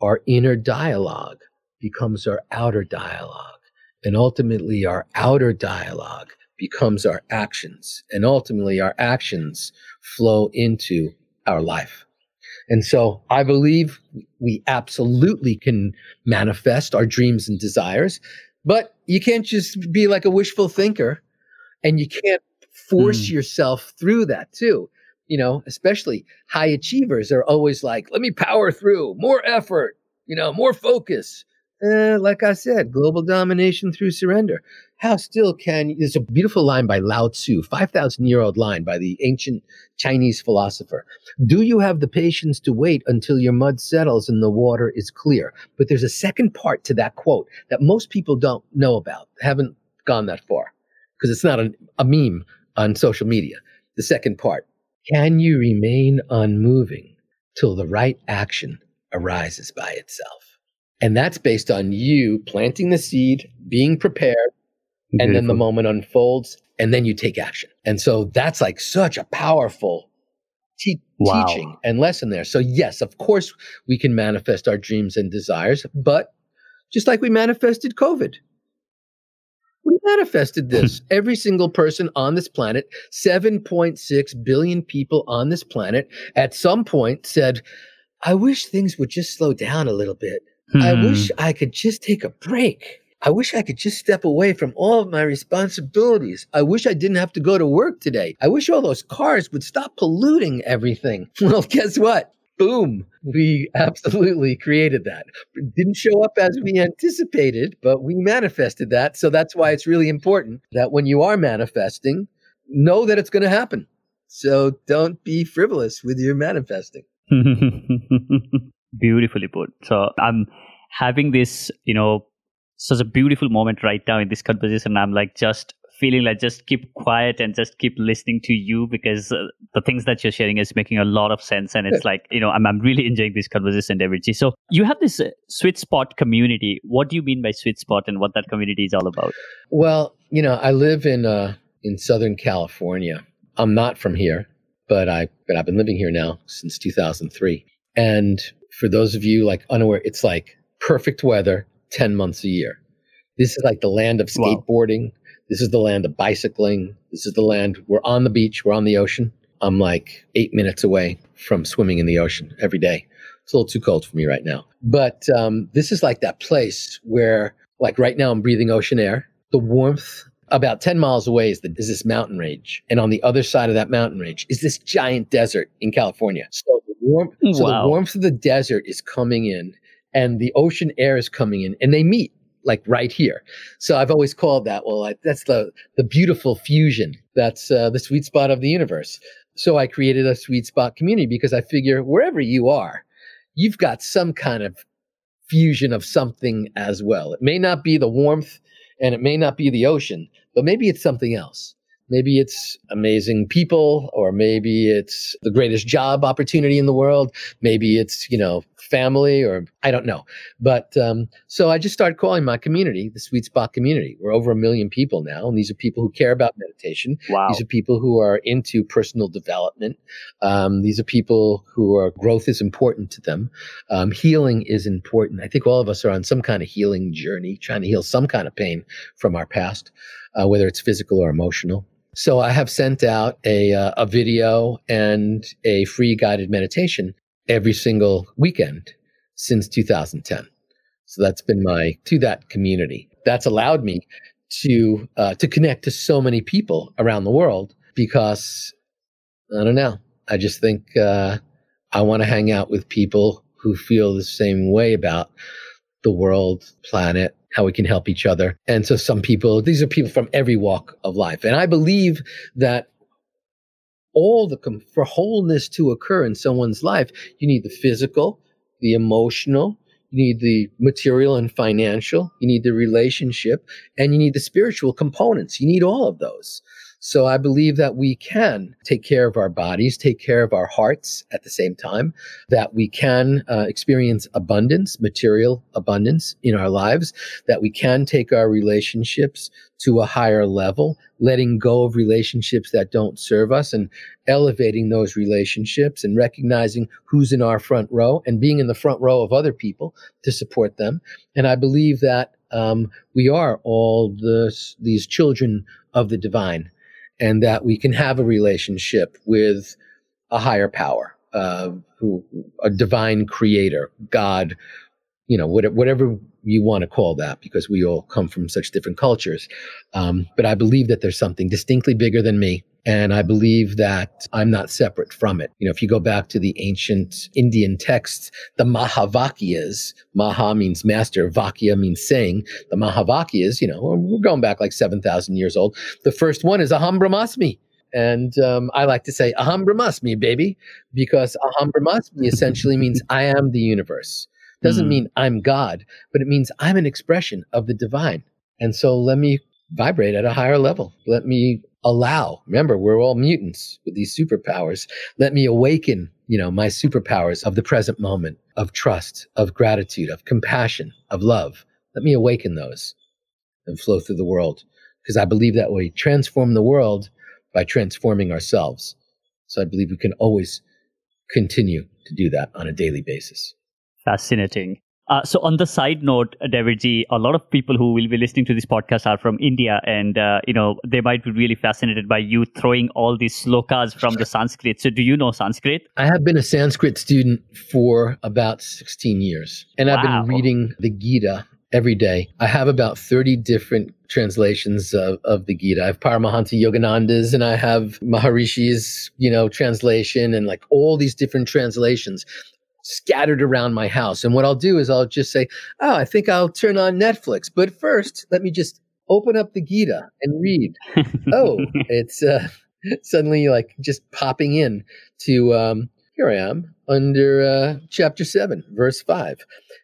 our inner dialogue becomes our outer dialogue. And ultimately, our outer dialogue becomes our actions. And ultimately, our actions flow into our life. And so I believe we absolutely can manifest our dreams and desires, but you can't just be like a wishful thinker and you can't force mm. yourself through that too. You know, especially high achievers are always like, let me power through, more effort, you know, more focus. Uh, like I said, global domination through surrender. How still can, there's a beautiful line by Lao Tzu, 5,000 year old line by the ancient Chinese philosopher. Do you have the patience to wait until your mud settles and the water is clear? But there's a second part to that quote that most people don't know about, haven't gone that far, because it's not a, a meme on social media. The second part, can you remain unmoving till the right action arises by itself? And that's based on you planting the seed, being prepared, Beautiful. and then the moment unfolds, and then you take action. And so that's like such a powerful te- wow. teaching and lesson there. So, yes, of course, we can manifest our dreams and desires, but just like we manifested COVID, we manifested this. Every single person on this planet, 7.6 billion people on this planet, at some point said, I wish things would just slow down a little bit. Hmm. I wish I could just take a break. I wish I could just step away from all of my responsibilities. I wish I didn't have to go to work today. I wish all those cars would stop polluting everything. Well, guess what? Boom. We absolutely created that. It didn't show up as we anticipated, but we manifested that. So that's why it's really important that when you are manifesting, know that it's going to happen. So don't be frivolous with your manifesting. beautifully put so i'm having this you know such a beautiful moment right now in this conversation i'm like just feeling like just keep quiet and just keep listening to you because uh, the things that you're sharing is making a lot of sense and it's like you know i'm, I'm really enjoying this conversation david so you have this uh, sweet spot community what do you mean by sweet spot and what that community is all about well you know i live in uh in southern california i'm not from here but i but i've been living here now since 2003 and for those of you like unaware, it's like perfect weather 10 months a year. This is like the land of skateboarding. Wow. This is the land of bicycling. This is the land we're on the beach, we're on the ocean. I'm like eight minutes away from swimming in the ocean every day. It's a little too cold for me right now. But um, this is like that place where, like right now, I'm breathing ocean air. The warmth about 10 miles away is, the, is this mountain range. And on the other side of that mountain range is this giant desert in California. So the, warm, so wow. the warmth of the desert is coming in and the ocean air is coming in and they meet like right here. So I've always called that, well, I, that's the, the beautiful fusion. That's uh, the sweet spot of the universe. So I created a sweet spot community because I figure wherever you are, you've got some kind of fusion of something as well. It may not be the warmth and it may not be the ocean, but maybe it's something else. Maybe it's amazing people, or maybe it's the greatest job opportunity in the world. Maybe it's, you know, family or I don't know. But um, so I just started calling my community the Sweet Spot community. We're over a million people now, and these are people who care about meditation. Wow. These are people who are into personal development. Um, these are people who are growth is important to them. Um, healing is important. I think all of us are on some kind of healing journey, trying to heal some kind of pain from our past, uh, whether it's physical or emotional. So I have sent out a, uh, a video and a free guided meditation every single weekend since 2010. So that's been my to that community. That's allowed me to uh, to connect to so many people around the world because I don't know. I just think uh, I want to hang out with people who feel the same way about the world, planet, how we can help each other. And so some people, these are people from every walk of life. And I believe that all the for wholeness to occur in someone's life, you need the physical, the emotional, you need the material and financial, you need the relationship, and you need the spiritual components. You need all of those. So I believe that we can take care of our bodies, take care of our hearts at the same time, that we can uh, experience abundance, material abundance in our lives, that we can take our relationships to a higher level, letting go of relationships that don't serve us and elevating those relationships and recognizing who's in our front row and being in the front row of other people to support them. And I believe that um, we are all these children of the divine and that we can have a relationship with a higher power, uh, who, a divine creator, God, you know, whatever you want to call that, because we all come from such different cultures. Um, but I believe that there's something distinctly bigger than me, And I believe that I'm not separate from it. You know, if you go back to the ancient Indian texts, the Mahavakyas, Maha means master, Vakya means saying. The Mahavakyas, you know, we're going back like 7,000 years old. The first one is Aham Brahmasmi. And um, I like to say Aham Brahmasmi, baby, because Aham Brahmasmi essentially means I am the universe. Doesn't mm. mean I'm God, but it means I'm an expression of the divine. And so let me vibrate at a higher level. Let me allow, remember, we're all mutants with these superpowers. Let me awaken, you know, my superpowers of the present moment, of trust, of gratitude, of compassion, of love. Let me awaken those and flow through the world because I believe that we transform the world by transforming ourselves. So I believe we can always continue to do that on a daily basis. Fascinating. Uh, so on the side note, Davidji, a lot of people who will be listening to this podcast are from India, and uh, you know they might be really fascinated by you throwing all these slokas from the Sanskrit. So do you know Sanskrit? I have been a Sanskrit student for about 16 years, and wow. I've been reading the Gita every day. I have about 30 different translations of, of the Gita. I have Paramahansa Yogananda's and I have Maharishi's, you know, translation and like all these different translations scattered around my house. And what I'll do is I'll just say, Oh, I think I'll turn on Netflix. But first, let me just open up the Gita and read. oh, it's uh, suddenly like just popping in to, um, here I am under uh, chapter 7, verse 5.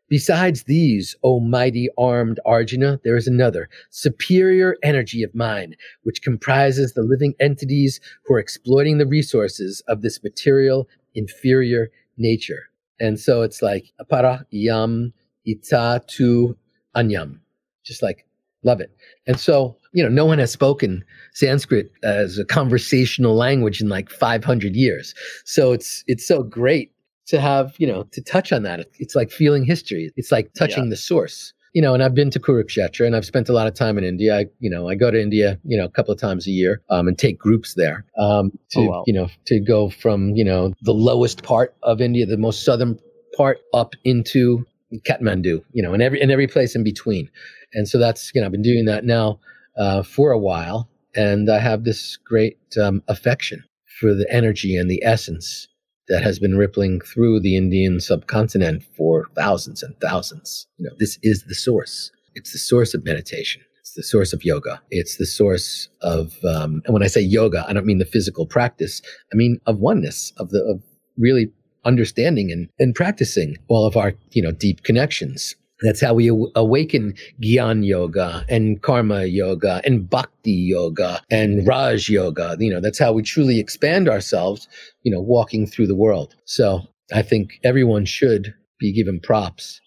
Besides these, O mighty armed Arjuna, there is another, superior energy of mind, which comprises the living entities who are exploiting the resources of this material, inferior nature. And so it's like para yam ita tu anyam. Just like love it. And so, you know, no one has spoken Sanskrit as a conversational language in like 500 years. So it's it's so great to have, you know, to touch on that. It's like feeling history. It's like touching yeah. the source. You know, and I've been to Kurukshetra and I've spent a lot of time in India. I, you know, I go to India, you know, a couple of times a year um, and take groups there um, to, oh, wow. you know, to go from, you know, the lowest part of India, the most southern part up into Kathmandu, you know, and every, and every place in between. And so that's, you know, I've been doing that now uh, for a while. And I have this great um, affection for the energy and the essence that has been rippling through the Indian subcontinent for thousands and thousands. You know, this is the source. It's the source of meditation. It's the source of yoga. It's the source of, um, and when I say yoga, I don't mean the physical practice. I mean of oneness, of the, of really understanding and, and practicing all of our, you know, deep connections. That's how we awaken Gyan Yoga and Karma Yoga and Bhakti Yoga and Raj Yoga. You know, that's how we truly expand ourselves, you know, walking through the world. So I think everyone should be given props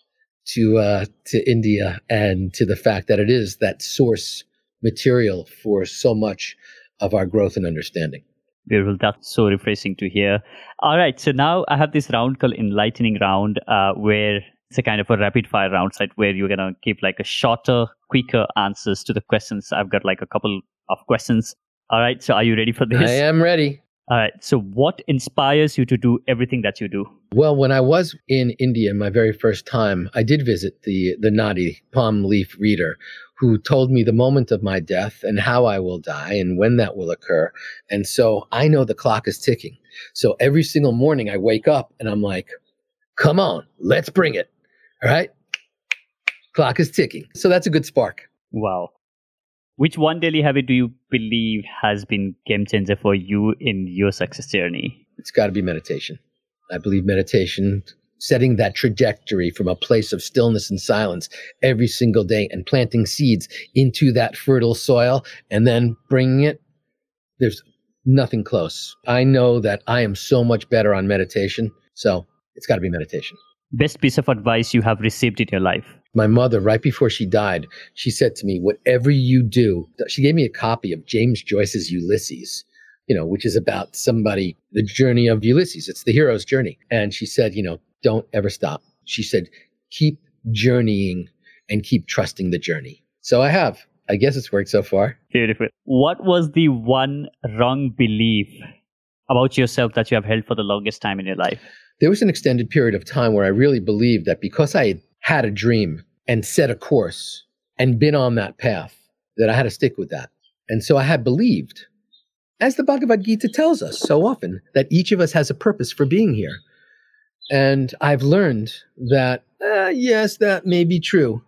to, uh, to India and to the fact that it is that source material for so much of our growth and understanding. Beautiful. That's so refreshing to hear. All right. So now I have this round called enlightening round, uh, where it's a kind of a rapid fire round site where you're gonna give like a shorter, quicker answers to the questions. I've got like a couple of questions. All right. So are you ready for this? I am ready. All right. So what inspires you to do everything that you do? Well, when I was in India my very first time, I did visit the the Nadi palm leaf reader who told me the moment of my death and how I will die and when that will occur. And so I know the clock is ticking. So every single morning I wake up and I'm like, come on, let's bring it. All right. Clock is ticking. So that's a good spark. Wow. Which one daily habit do you believe has been game changer for you in your success journey? It's got to be meditation. I believe meditation setting that trajectory from a place of stillness and silence every single day and planting seeds into that fertile soil and then bringing it. There's nothing close. I know that I am so much better on meditation. So it's got to be meditation. Best piece of advice you have received in your life? My mother, right before she died, she said to me, Whatever you do, she gave me a copy of James Joyce's Ulysses you know, which is about somebody, the journey of Ulysses. It's the hero's journey. And she said, you know, don't ever stop. She said, keep journeying and keep trusting the journey. So I have. I guess it's worked so far. Beautiful. What was the one wrong belief about yourself that you have held for the longest time in your life? There was an extended period of time where I really believed that because I had had a dream and set a course and been on that path, that I had to stick with that. And so I had believed as the Bhagavad Gita tells us so often, that each of us has a purpose for being here. And I've learned that, uh, yes, that may be true,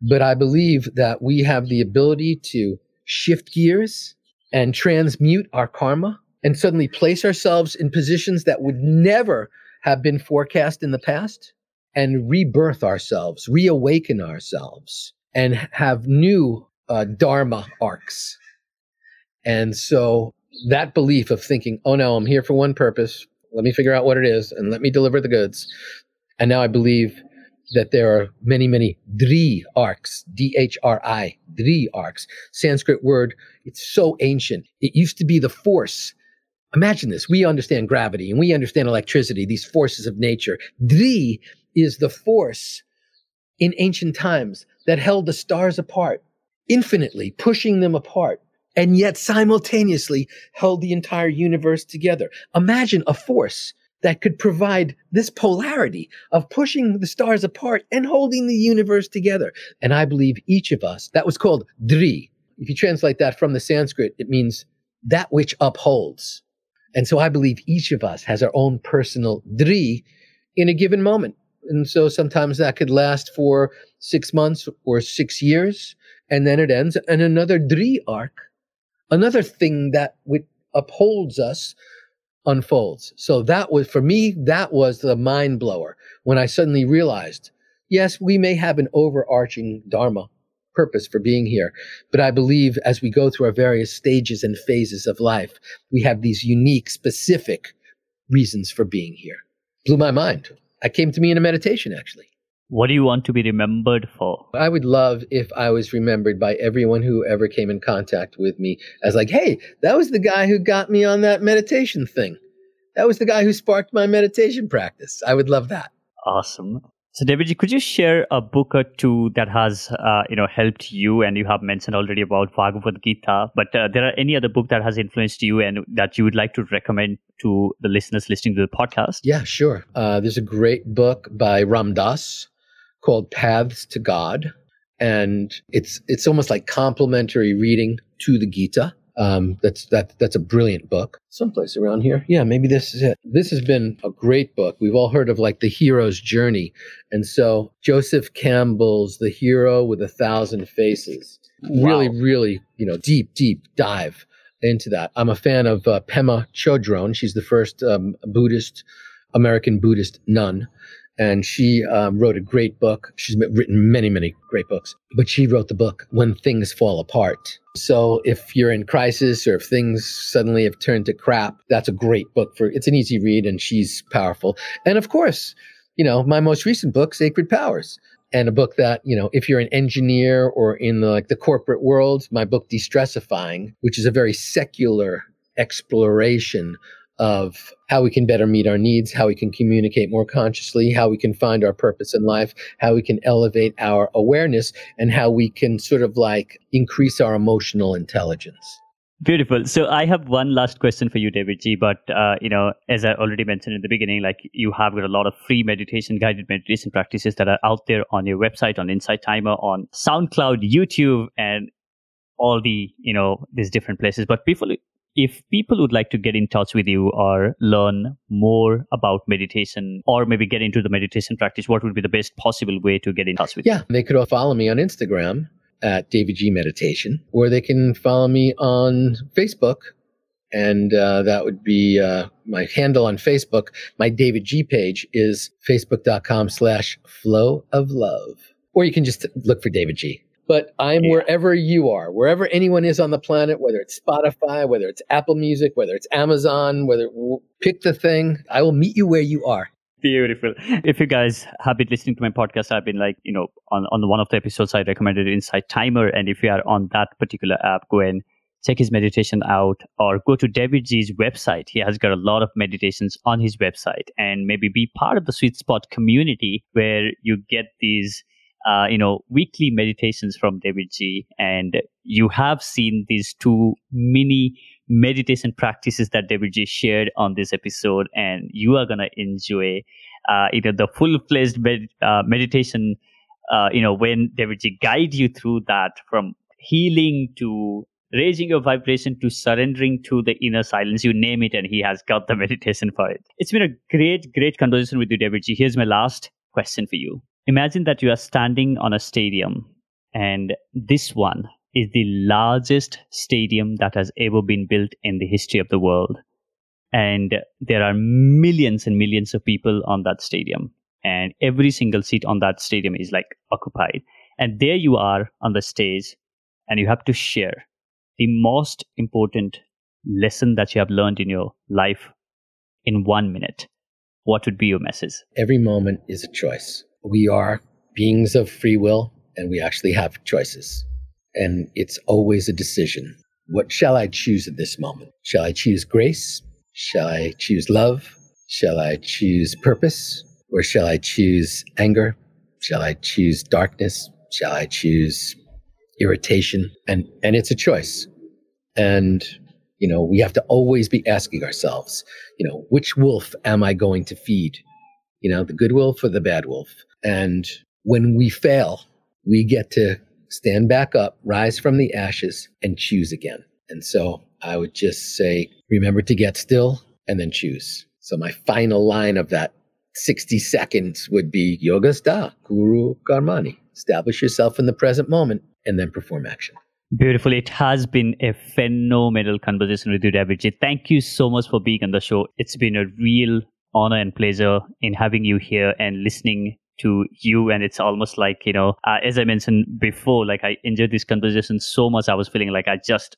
but I believe that we have the ability to shift gears and transmute our karma and suddenly place ourselves in positions that would never have been forecast in the past and rebirth ourselves, reawaken ourselves, and have new uh, Dharma arcs. And so that belief of thinking, oh no, I'm here for one purpose. Let me figure out what it is and let me deliver the goods. And now I believe that there are many, many Dhri arcs, D H R I, Dhri arcs. Sanskrit word, it's so ancient. It used to be the force. Imagine this. We understand gravity and we understand electricity, these forces of nature. Dhri is the force in ancient times that held the stars apart, infinitely pushing them apart, and yet simultaneously held the entire universe together. Imagine a force that could provide this polarity of pushing the stars apart and holding the universe together. And I believe each of us, that was called Dhri. If you translate that from the Sanskrit, it means that which upholds. And so I believe each of us has our own personal Dhri in a given moment. And so sometimes that could last for six months or six years, and then it ends. And another Dhri arc, another thing that upholds us unfolds. So that was, for me, that was the mind blower when I suddenly realized, yes, we may have an overarching Dharma purpose for being here. But I believe as we go through our various stages and phases of life, we have these unique, specific reasons for being here. Blew my mind. I came to me in a meditation, actually. What do you want to be remembered for? I would love if I was remembered by everyone who ever came in contact with me as like, hey, that was the guy who got me on that meditation thing. That was the guy who sparked my meditation practice. I would love that. Awesome. So, Davidji, could you share a book or two that has, uh, you know, helped you? And you have mentioned already about Bhagavad Gita, but uh, there are any other book that has influenced you and that you would like to recommend to the listeners listening to the podcast? Yeah, sure. Uh, there's a great book by Ram Dass called Paths to God, and it's it's almost like complementary reading to the Gita. Um, that's that that's a brilliant book. Someplace around here, yeah, maybe this is it. This has been a great book. We've all heard of like the hero's journey, and so Joseph Campbell's "The Hero with a Thousand Faces." Wow. Really, really, you know, deep, deep dive into that. I'm a fan of uh, Pema Chodron. She's the first um, Buddhist American Buddhist nun and she um, wrote a great book. She's written many, many great books, but she wrote the book When Things Fall Apart. So if you're in crisis or if things suddenly have turned to crap, that's a great book for. It's an easy read, and she's powerful. And of course, you know my most recent book, Sacred Powers, and a book that you know if you're an engineer or in the, like the corporate world, my book Destressifying, which is a very secular exploration of how we can better meet our needs, how we can communicate more consciously, how we can find our purpose in life, how we can elevate our awareness, and how we can sort of like increase our emotional intelligence. Beautiful. So I have one last question for you, Davidji. But uh, you know, as I already mentioned in the beginning, like you have got a lot of free meditation, guided meditation practices that are out there on your website, on Insight Timer, on SoundCloud, YouTube, and all the you know these different places. But people if people would like to get in touch with you or learn more about meditation or maybe get into the meditation practice, what would be the best possible way to get in touch with yeah, you? Yeah, they could all follow me on Instagram at Davidji Meditation, or they can follow me on Facebook. And uh, that would be uh, my handle on Facebook. My Davidji page is facebook.com slash flow of love. Or you can just look for Davidji but I'm yeah. wherever you are, wherever anyone is on the planet, whether it's Spotify, whether it's Apple Music, whether it's Amazon, whether pick the thing, I will meet you where you are. Beautiful. If you guys have been listening to my podcast, I've been like, you know, on, on one of the episodes, I recommended Insight Timer. And if you are on that particular app, go and check his meditation out or go to Davidji's website. He has got a lot of meditations on his website and maybe be part of the Sweet Spot community where you get these uh, you know, weekly meditations from Davidji. And you have seen these two mini meditation practices that Davidji shared on this episode, and you are gonna enjoy uh, either the full-fledged med- uh, meditation, uh, you know, when Davidji guide you through that from healing to raising your vibration to surrendering to the inner silence. You name it, and he has got the meditation for it. It's been a great, great conversation with you, Davidji. Here's my last question for you. Imagine that you are standing on a stadium, and this one is the largest stadium that has ever been built in the history of the world. And there are millions and millions of people on that stadium. And every single seat on that stadium is like occupied. And there you are on the stage, and you have to share the most important lesson that you have learned in your life in one minute. What would be your message? Every moment is a choice. We are beings of free will, and we actually have choices. And it's always a decision. What shall I choose at this moment? Shall I choose grace? Shall I choose love? Shall I choose purpose? Or shall I choose anger? Shall I choose darkness? Shall I choose irritation? And, and it's a choice. And, you know, we have to always be asking ourselves, you know, which wolf am I going to feed? You know, the good wolf or the bad wolf? And when we fail, we get to stand back up, rise from the ashes, and choose again. And so I would just say, remember to get still and then choose. So my final line of that 60 seconds would be Yoga Sta, Kuru Karmani. Establish yourself in the present moment and then perform action. Beautiful. It has been a phenomenal conversation with you, David. Thank you so much for being on the show. It's been a real honor and pleasure in having you here and listening to you. And it's almost like you know uh, as i mentioned before like i enjoyed this conversation so much i was feeling like i just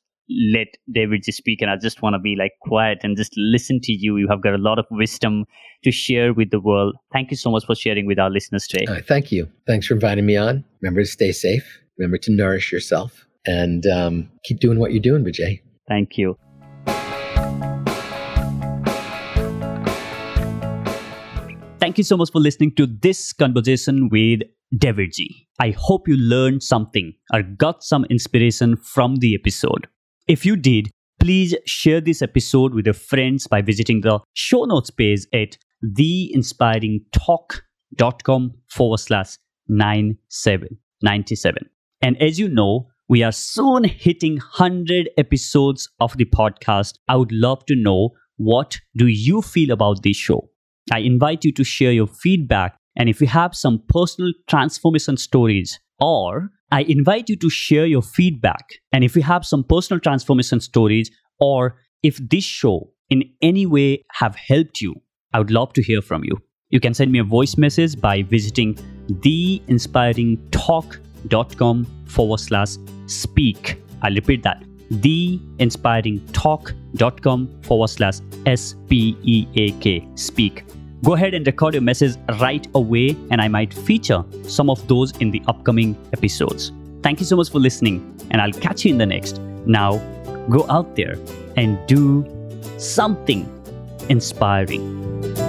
let david just speak and i just want to be like quiet and just listen to you. You have got a lot of wisdom to share with the world. Thank you so much for sharing with our listeners today. Thank you. Thanks for inviting me on. Remember to stay safe. Remember to nourish yourself. And um, keep doing what you're doing Bijay. Thank you Thank you so much for listening to this conversation with Davidji. I hope you learned something or got some inspiration from the episode. If you did, please share this episode with your friends by visiting the show notes page at theinspiringtalk.com forward slash 9797. And as you know, we are soon hitting 100 episodes of the podcast. I would love to know what do you feel about this show? I invite you to share your feedback. And if you have some personal transformation stories, or I invite you to share your feedback. And if you have some personal transformation stories, or if this show in any way have helped you, I would love to hear from you. You can send me a voice message by visiting theinspiringtalk.com forward slash speak. I'll repeat that theinspiringtalk.com forward slash S P E A K, speak. Go ahead and record your message right away, and I might feature some of those in the upcoming episodes. Thank you so much for listening, and I'll catch you in the next. Now, go out there and do something inspiring.